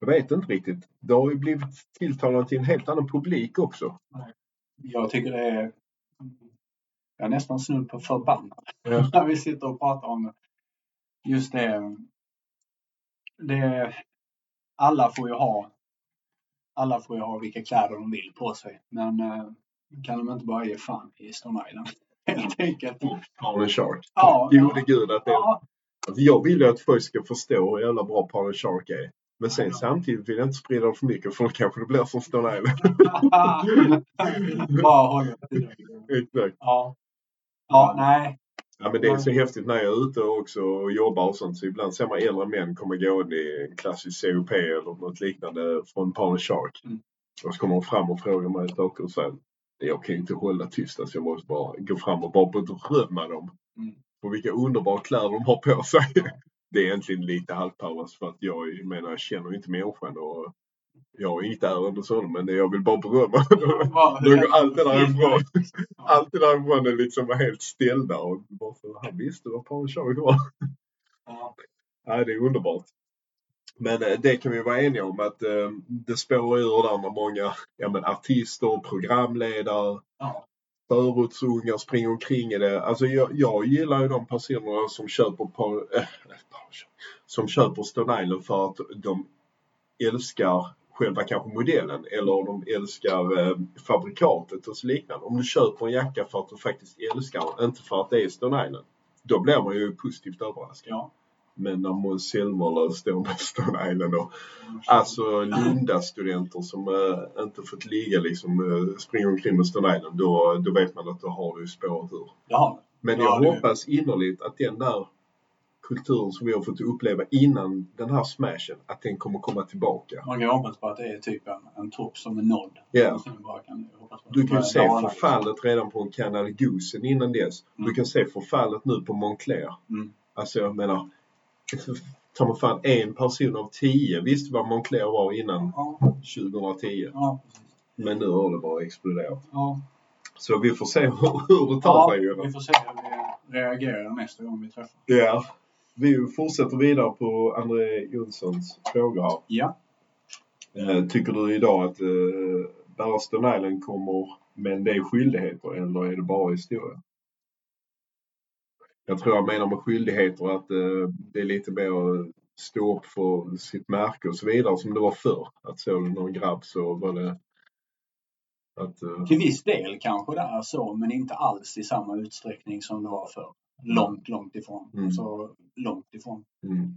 jag vet inte riktigt. Det har ju blivit tilltalat till en helt annan publik också. Jag tycker det är. Jag är nästan snudd på förbannad. Ja. (laughs) När vi sitter och pratar om. Just det. det. Alla får ju ha. Alla får ju ha vilka kläder de vill på sig. Men eh, kan de inte bara ge fan i Stone Island? (laughs) Helt enkelt. Parlen Shark. Ja, Gode gud att det Ja, alltså, Jag vill ju att folk ska förstå hur jävla bra Parlen Shark är. Men sen samtidigt vill jag inte sprida det för mycket för då kanske det blir som Stone Island. (laughs) bara hålla. Exakt. Ja. Ja, nej. Ja men det är så häftigt när jag är ute också och jobbar och sånt så ibland ser man äldre män komma gående i en klassisk COP eller något liknande från Paul Shark. Mm. Och så kommer de fram och frågar mig saker och säger jag kan inte hålla tyst alltså jag måste bara gå fram och bara berömma dem. Mm. Och vilka underbara kläder de har på sig. (laughs) Det är egentligen lite halvpowers för att jag, jag menar jag känner inte människan och jag har inget ärende så men jag vill bara berömma. (laughs) Då går allt det där är bra. (laughs) Allt det där ifrån är liksom helt ställda och bara för han visste vad Paul Charles var. Ja. Ja, det är underbart. Men eh, det kan vi vara eniga om att eh, det spårar ur där när många ja, men artister, programledare, Ja förortsungar springer omkring i det. Alltså jag, jag gillar ju de personerna som köper på, äh, (laughs) som köper Stone Island för att de älskar själva kanske modellen eller de älskar eh, fabrikatet och så liknande. Om du köper en jacka för att du faktiskt älskar den, inte för att det är Stone Island. Då blir man ju positivt överraskad. Ja. Men när Måns Zelmerlöw står med Stone Island och alltså Lunda-studenter som eh, inte fått ligga liksom eh, springer omkring med Stone Island då, då vet man att då har du spårat ur. Jaha. Men Ja, jag det- hoppas innerligt att den där kulturen som vi har fått uppleva innan den här smashen, att den kommer komma tillbaka. Man kan hoppas på att det är typ en, en topp som är nådd. Ja. Kan att Du kan ju se förfallet redan på en Canal Goosen innan dess. Du Mm. kan se förfallet nu på Moncler. Mm. Alltså jag menar, ta mig fan en person av tio visste vad Moncler var innan Ja, 2010. ja, Men nu har det bara exploderat. ja. Så vi får se hur, (laughs) hur det tar sig. vi får se hur vi reagerar nästa gång vi träffas. Ja. Vi fortsätter vidare på André Jonssons frågor här. Ja. Eh, Tycker du idag att eh, Island kommer med en del skyldigheter eller är det bara historia? Jag tror jag menar med skyldigheter att eh, det är lite mer att stå upp för sitt märke och så vidare som det var förr. Att såg du någon grabb så var det att... eh, Till viss del kanske det är så, men inte alls i samma utsträckning som det var förr. Långt, långt ifrån. Mm. Så långt ifrån. mm.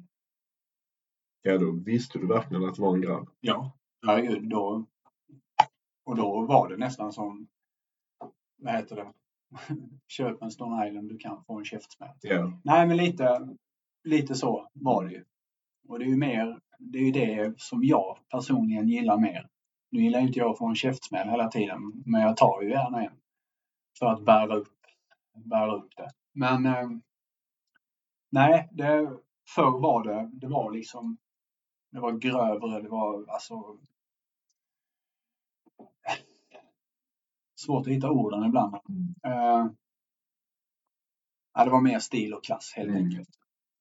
Ja, då visste du verkligen att det var en grabb. Ja, herregud. Då, och då var det nästan som, vad heter det, (laughs) köp en Stone Island, du kan få en käftsmäll. Ja. Nej, men lite, lite så var det ju. Och det är ju mer, det är ju det som jag personligen gillar mer. Nu gillar inte jag att få en käftsmäll hela tiden, men jag tar ju gärna en. För att bära upp, bära upp det. Men eh, nej, det, förr var det, det var liksom, det var grövre, det var alltså svårt att hitta orden ibland. Mm. Eh, ja, det var mer stil och klass helt Mm. enkelt.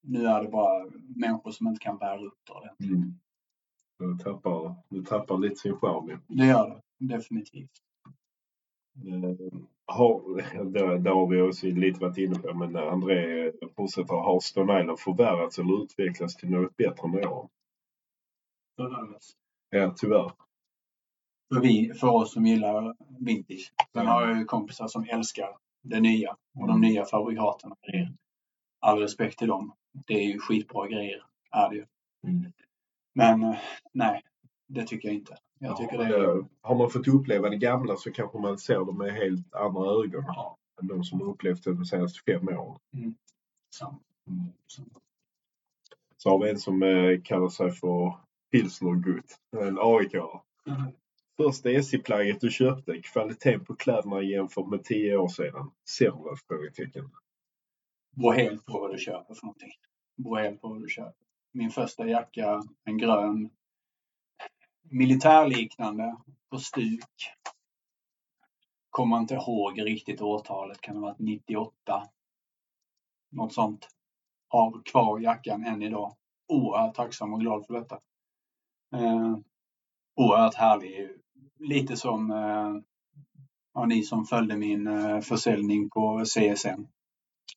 Nu är det bara människor som inte kan bära upp det. Mm. Du tappar, du tappar lite sin charm. Det gör det definitivt. Eh, Har, där har vi också lite varit inne på, men André fortsätter. Har Stone Island förvärrats eller utvecklats till något bättre med åren? Ja, tyvärr. För, vi, för oss som gillar vintage. Sen har jag ju kompisar som älskar det nya och de nya fabrikaten. All respekt till dem. Det är ju skitbra grejer. Är det ju. Mm. Men eh, nej, det tycker jag inte. Jag tycker det är... Eh, Har man fått uppleva det gamla så kanske man ser det med helt andra ögon Ja, än de som har upplevt det de senaste fem åren. sant. Så har vi en som eh, kallar sig för Pilsner Gut, en aik Första SJ-plagget du köpte, kvaliteten på kläderna jämfört med tio år sedan. Sämre? Frågetecken. Beror helt på vad du köper för någonting. Beror helt på vad du köper. Min första jacka, en grön militärliknande på stuk. Kommer inte ihåg riktigt årtalet, kan det ha varit 98? Något sånt. Har kvar jackan än idag. Oerhört tacksam och glad för detta. Eh, oerhört härlig. Lite som eh, ja, ni som följde min eh, försäljning på CSN.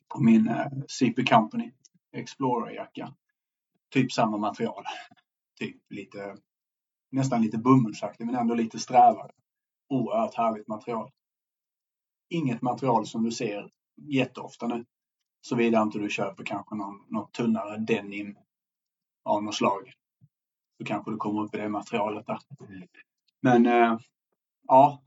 På min eh, CP Company Explorer-jacka. Typ samma material. Typ lite, nästan lite bomullsaktig men ändå lite strävare. Oerhört härligt material. Inget material som du ser jätteofta nu. Såvida inte du köper kanske någon, något tunnare denim av något slag. Så kanske du kommer upp i det materialet där. Mm. Men eh, ja,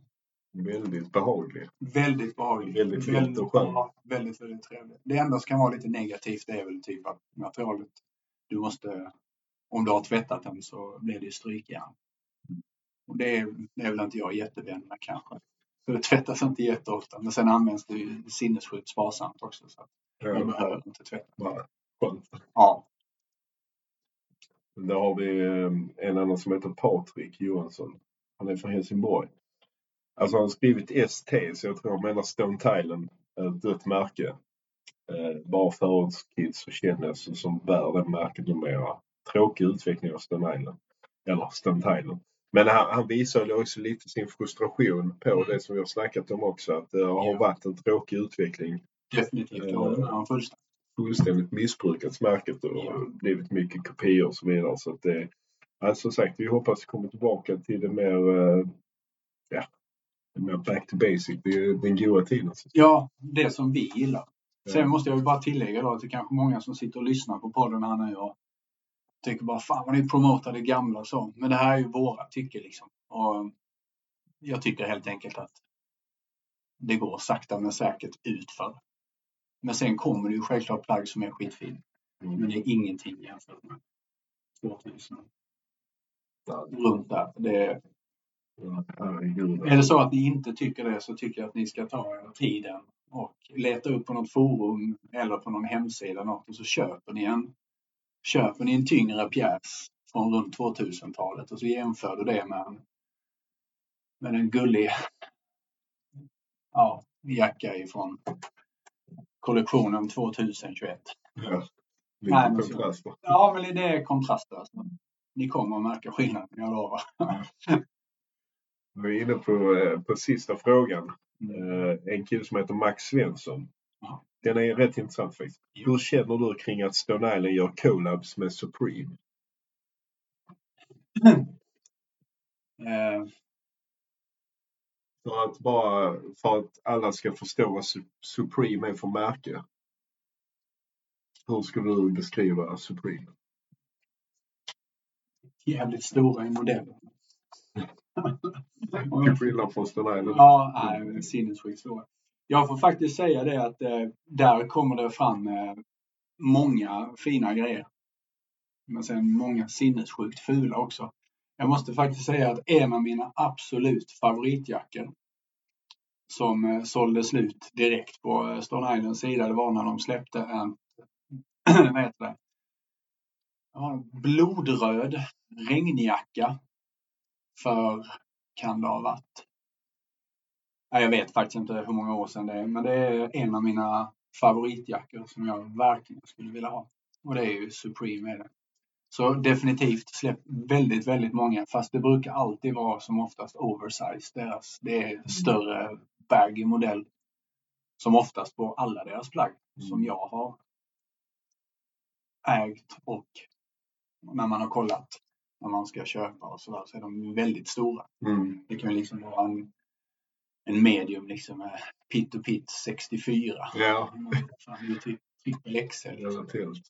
Väldigt behaglig. väldigt behagligt. Väldigt lätt och skön. bra, Väldigt, väldigt trevligt. Det enda som kan vara lite negativt är väl typ att materialet, du måste, om du har tvättat den så blir det ju strykjärn. Och det är, det är väl inte jag jättevän med kanske. Så det tvättas inte jätteofta. Men sen används det ju sinnessjukt sparsamt också. Så Ja, behöver inte tvätta. bara skönt. Ja, Där har vi eh, en annan som heter Patrik Johansson. Han är från Helsingborg. Alltså han har skrivit ST så jag tror han menar Stone Thailand. Ett dött märke. Eh, bara förortskids och kändis som bär det märket numera. Tråkig utveckling av Stone Island. Eller Stone Thailand. Men han, han visar också lite sin frustration på det som vi har snackat om också. Att det har Ja. varit en tråkig utveckling. Definitivt. Fullständigt. Fullständigt missbrukats märket och Ja. blivit mycket kopior och så vidare. Så att det, alltså som sagt, vi hoppas komma tillbaka till det mer, eh, ja, det mer back to basic. Det är den goda tiden. Ja, det som vi gillar. Sen Ja. måste jag ju bara tillägga då att det är kanske många som sitter och lyssnar på podden här nu och tycker bara fan vad ni promotar det gamla och så. Men det här är ju våra tycker liksom. Och jag tycker helt enkelt att det går sakta men säkert utför. Men sen kommer det ju självklart plagg som är skitfin. Mm. Men det är ingenting jämfört med 2000. Runt där. Det är, det så att ni inte tycker det så tycker jag att ni ska ta er tiden och leta upp på något forum eller på någon hemsida något och så köper ni en, köper ni en tyngre pjäs från runt 2000-talet och så jämför du det med en, med en gullig ja, jacka ifrån kollektionen 2021. Ja. Lite kontraster. Ja, men det är kontraster. Alltså. Ni kommer att märka skillnaden, jag lovar. Vi är inne på, eh, på sista frågan. Eh, En kille som heter Max Svensson. Ja. Den är rätt intressant faktiskt. Hur känner du kring att Stone Island gör collabs med Supreme? (clears throat) Eh, För att bara för att alla ska förstå vad Su- Supreme är för märke. Hur skulle du beskriva Supreme? Jävligt stora i modellen. (laughs) Till skillnad från Stone Island. Ja, nej, sinnessjukt stora. Jag får faktiskt säga det att eh, där kommer det fram eh, många fina grejer. Men sen många sinnessjukt fula också. Jag måste faktiskt säga att en av mina absolut favoritjackor som eh, sålde slut direkt på eh, Stone Islands sida, det var när de släppte en (clears throat) vad heter det? Ja, en blodröd regnjacka för, kan det ha varit? Jag vet faktiskt inte hur många år sedan det är, men det är en av mina favoritjackor som jag verkligen skulle vilja ha. Och det är ju Supreme är det. Så definitivt släpp väldigt, väldigt många, fast det brukar alltid vara som oftast oversized. Deras, det är större baggy modell som oftast på alla deras plagg som jag har ägt och när man har kollat när man ska köpa och sådär så är de väldigt stora. Mm. Det kan ju liksom vara en, en medium liksom Pitt och Pitt 64. Ja, det är typ trippel XL.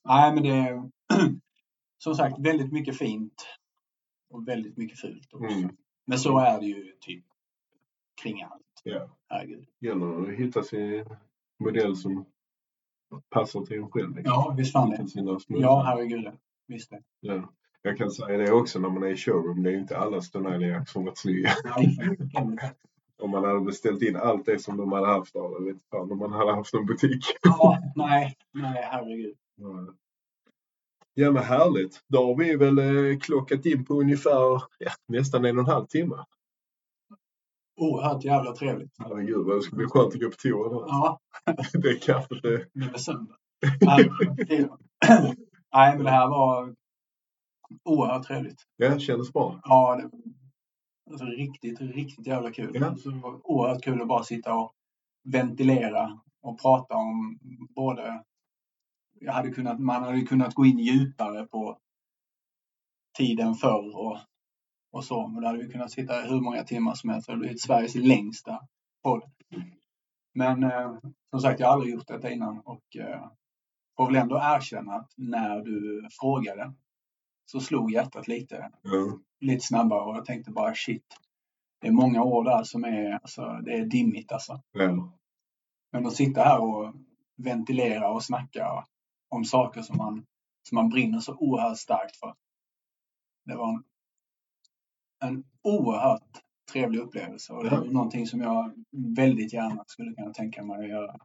Nej, men det är (clears throat) som sagt väldigt mycket fint och väldigt mycket fult också. Mm. Men så är det ju typ kring allt. Ja. Herregud. Gäller att hitta sin modell som passar till en själv. liksom. Ja, visst fan det. Ja, herregud. Visst det. Ja. Jag kan säga det också när man är i showroom. Det är inte alla Island-jackor som varit snygga. Om man hade beställt in allt det som de hade haft av det. Vet fan om man hade haft en butik. Ja, nej, nej, herregud. Ja. Ja men härligt. Då har vi väl eh, klockat in på ungefär ja, nästan en och en halv timme. Oerhört jävla trevligt. Herregud vad det ska bli skönt att gå på toa då. Ja, (laughs) Det är kaffet det. nu är söndag. Nej, men det här var oerhört trevligt. Ja, det kändes bra. Ja, det alltså, riktigt, riktigt jävla kul. Ja. Så det var oerhört kul att bara sitta och ventilera och prata om både... Jag hade kunnat, man hade kunnat gå in djupare på tiden förr och, och så. Men då hade vi kunnat sitta hur många timmar som helst. Det hade blivit Sveriges längsta podd. Men eh, som sagt, jag har aldrig gjort detta innan och eh, får väl ändå erkänna att när du frågade så slog hjärtat lite Ja. lite snabbare och jag tänkte bara shit. Det är många år där som är, alltså, det är dimmigt alltså. Ja. Men att sitta här och ventilera och snacka om saker som man, som man brinner så oerhört starkt för. Det var en, en oerhört trevlig upplevelse och det är någonting som jag väldigt gärna skulle kunna tänka mig att göra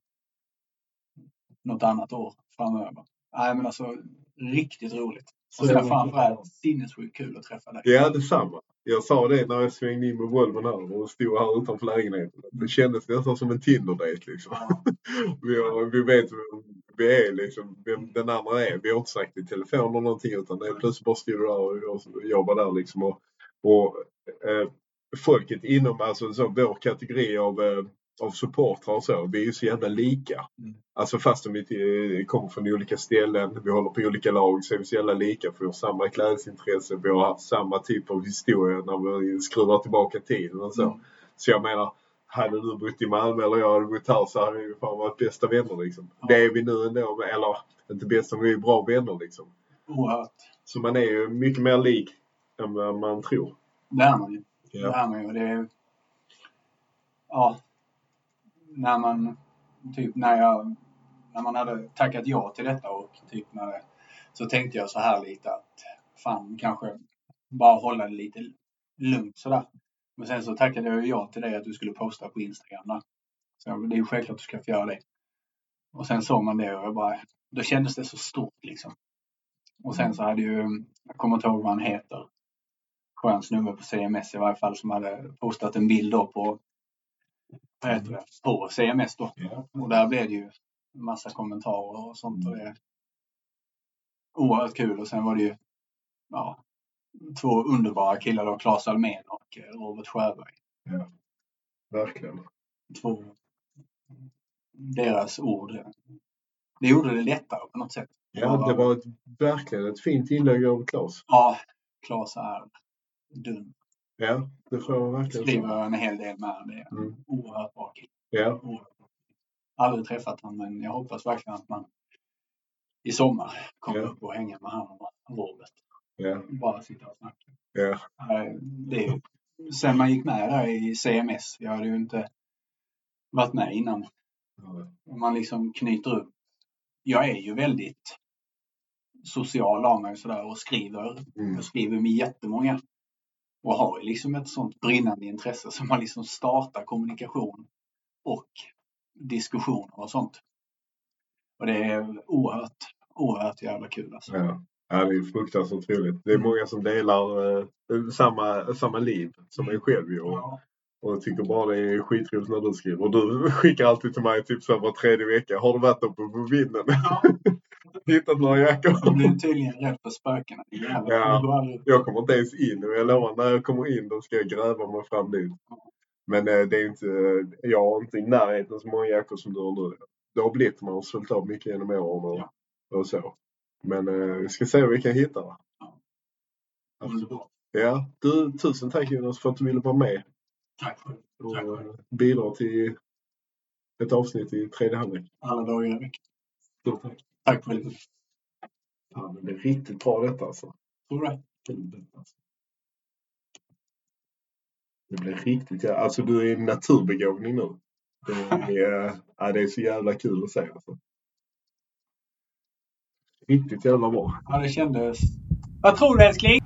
något annat år framöver. Nej men alltså riktigt roligt. Och sen framförallt sinnessjukt kul att träffa dig. Ja, detsamma. Jag sa det när jag svängde in med Volvon här och stod här utanför lägenheten. Det kändes nästan som en Tinder-dejt liksom. Ja. (laughs) vi, har, vi vet vem vi är liksom, vem den andra är. Vi har inte sagt i telefon eller någonting utan det är plötsligt bara stod du där och jag jobbar där liksom. Och, och eh, folket inom alltså så, vår kategori av, eh, av supportrar och så, vi är ju så jävla lika. Mm. Alltså fastän vi till, kommer från olika ställen, vi håller på olika lag så är vi så jävla lika för vi har samma klädesintresse, vi har haft samma typ av historia när vi skruvar tillbaka tiden och så. Mm. Så jag menar, hade du bott i Malmö eller jag hade bott här så hade vi fan varit bästa vänner liksom. Ja. Det är vi nu ändå, eller inte bästa men vi är bra vänner liksom. Oerhört. Så man är ju mycket mer lik än vad man tror. Det är man ju. Det Ja. är man ju. och Det är, ja. När man, typ när jag, när man hade tackat ja till detta och typ när det, så tänkte jag så här lite att fan kanske bara hålla det lite lugnt sådär. Men sen så tackade jag ju ja till dig att du skulle posta på Instagram där. Så det är ju självklart att du ska få göra det. Och sen såg man det och jag bara, då kändes det så stort liksom. Och sen så hade ju, jag kommer inte ihåg vad han heter, skön snubbe på CMS i varje fall som hade postat en bild då på, det, på CMS då. Ja. Och där blev det ju massa kommentarer och sånt och det oerhört kul och sen var det ju ja, två underbara killar då, Claes Almén och eh, Robert Sjöberg. Verkligen. Två, deras ord, det gjorde det lättare på något sätt. Ja, det var ett, verkligen ett fint inlägg av Claes. Ja, Claes är dum. Ja, det får jag verkligen Skriver en hel del med. Det är Mm. oerhört bra kille. Ja. Aldrig träffat honom men jag hoppas verkligen att man i sommar kommer Ja. upp och hänga med honom och Robert. ja, Bara sitta och snacka. ja. Det är, sen man gick med där i CMS, jag hade ju inte varit med innan. Om man liksom knyter upp. Jag är ju väldigt social av mig sådär och skriver. Mm. Jag skriver med jättemånga. Och har liksom ett sånt brinnande intresse som man liksom startar kommunikation och diskussioner och sånt. Och det är oerhört, oerhört jävla kul alltså. Ja. ja, det är fruktansvärt roligt. Det är många som delar eh, samma, samma liv som mig själv ju. Och, Ja, och tycker bara det är skitroligt när du skriver. Och du skickar alltid till mig typ så här var tredje vecka. Har du varit uppe på vinden? Ja. (laughs) Hittat några jackor? blir tydligen rädd för spökena. Är Ja. Jag kommer inte ens in och jag lovar när jag kommer in då ska jag gräva mig fram dit. Men eh, det är inte, jag har inte i närheten så många jackor som du har nu. Det har blivit, man har sålt av mycket genom åren och, Ja. och så. Men eh, vi ska se vad vi kan hitta. Va? Ja. Underbart. Ja, du, tusen tack Jonas för att du ville vara med Tack själv. och Tack eh, själv. bidra till ett avsnitt i tredje halvlek. Alla dagar i veckan. Stort tack. Tack själv. Fan, det blev riktigt bra detta alltså. Tror du det? Helvete, alltså. Det blir riktigt jävla... Alltså du är en naturbegåvning nu. Det är, (laughs) ja, det är så jävla kul att se alltså. Riktigt jävla bra. Ja, det kändes... Vad tror du älskling?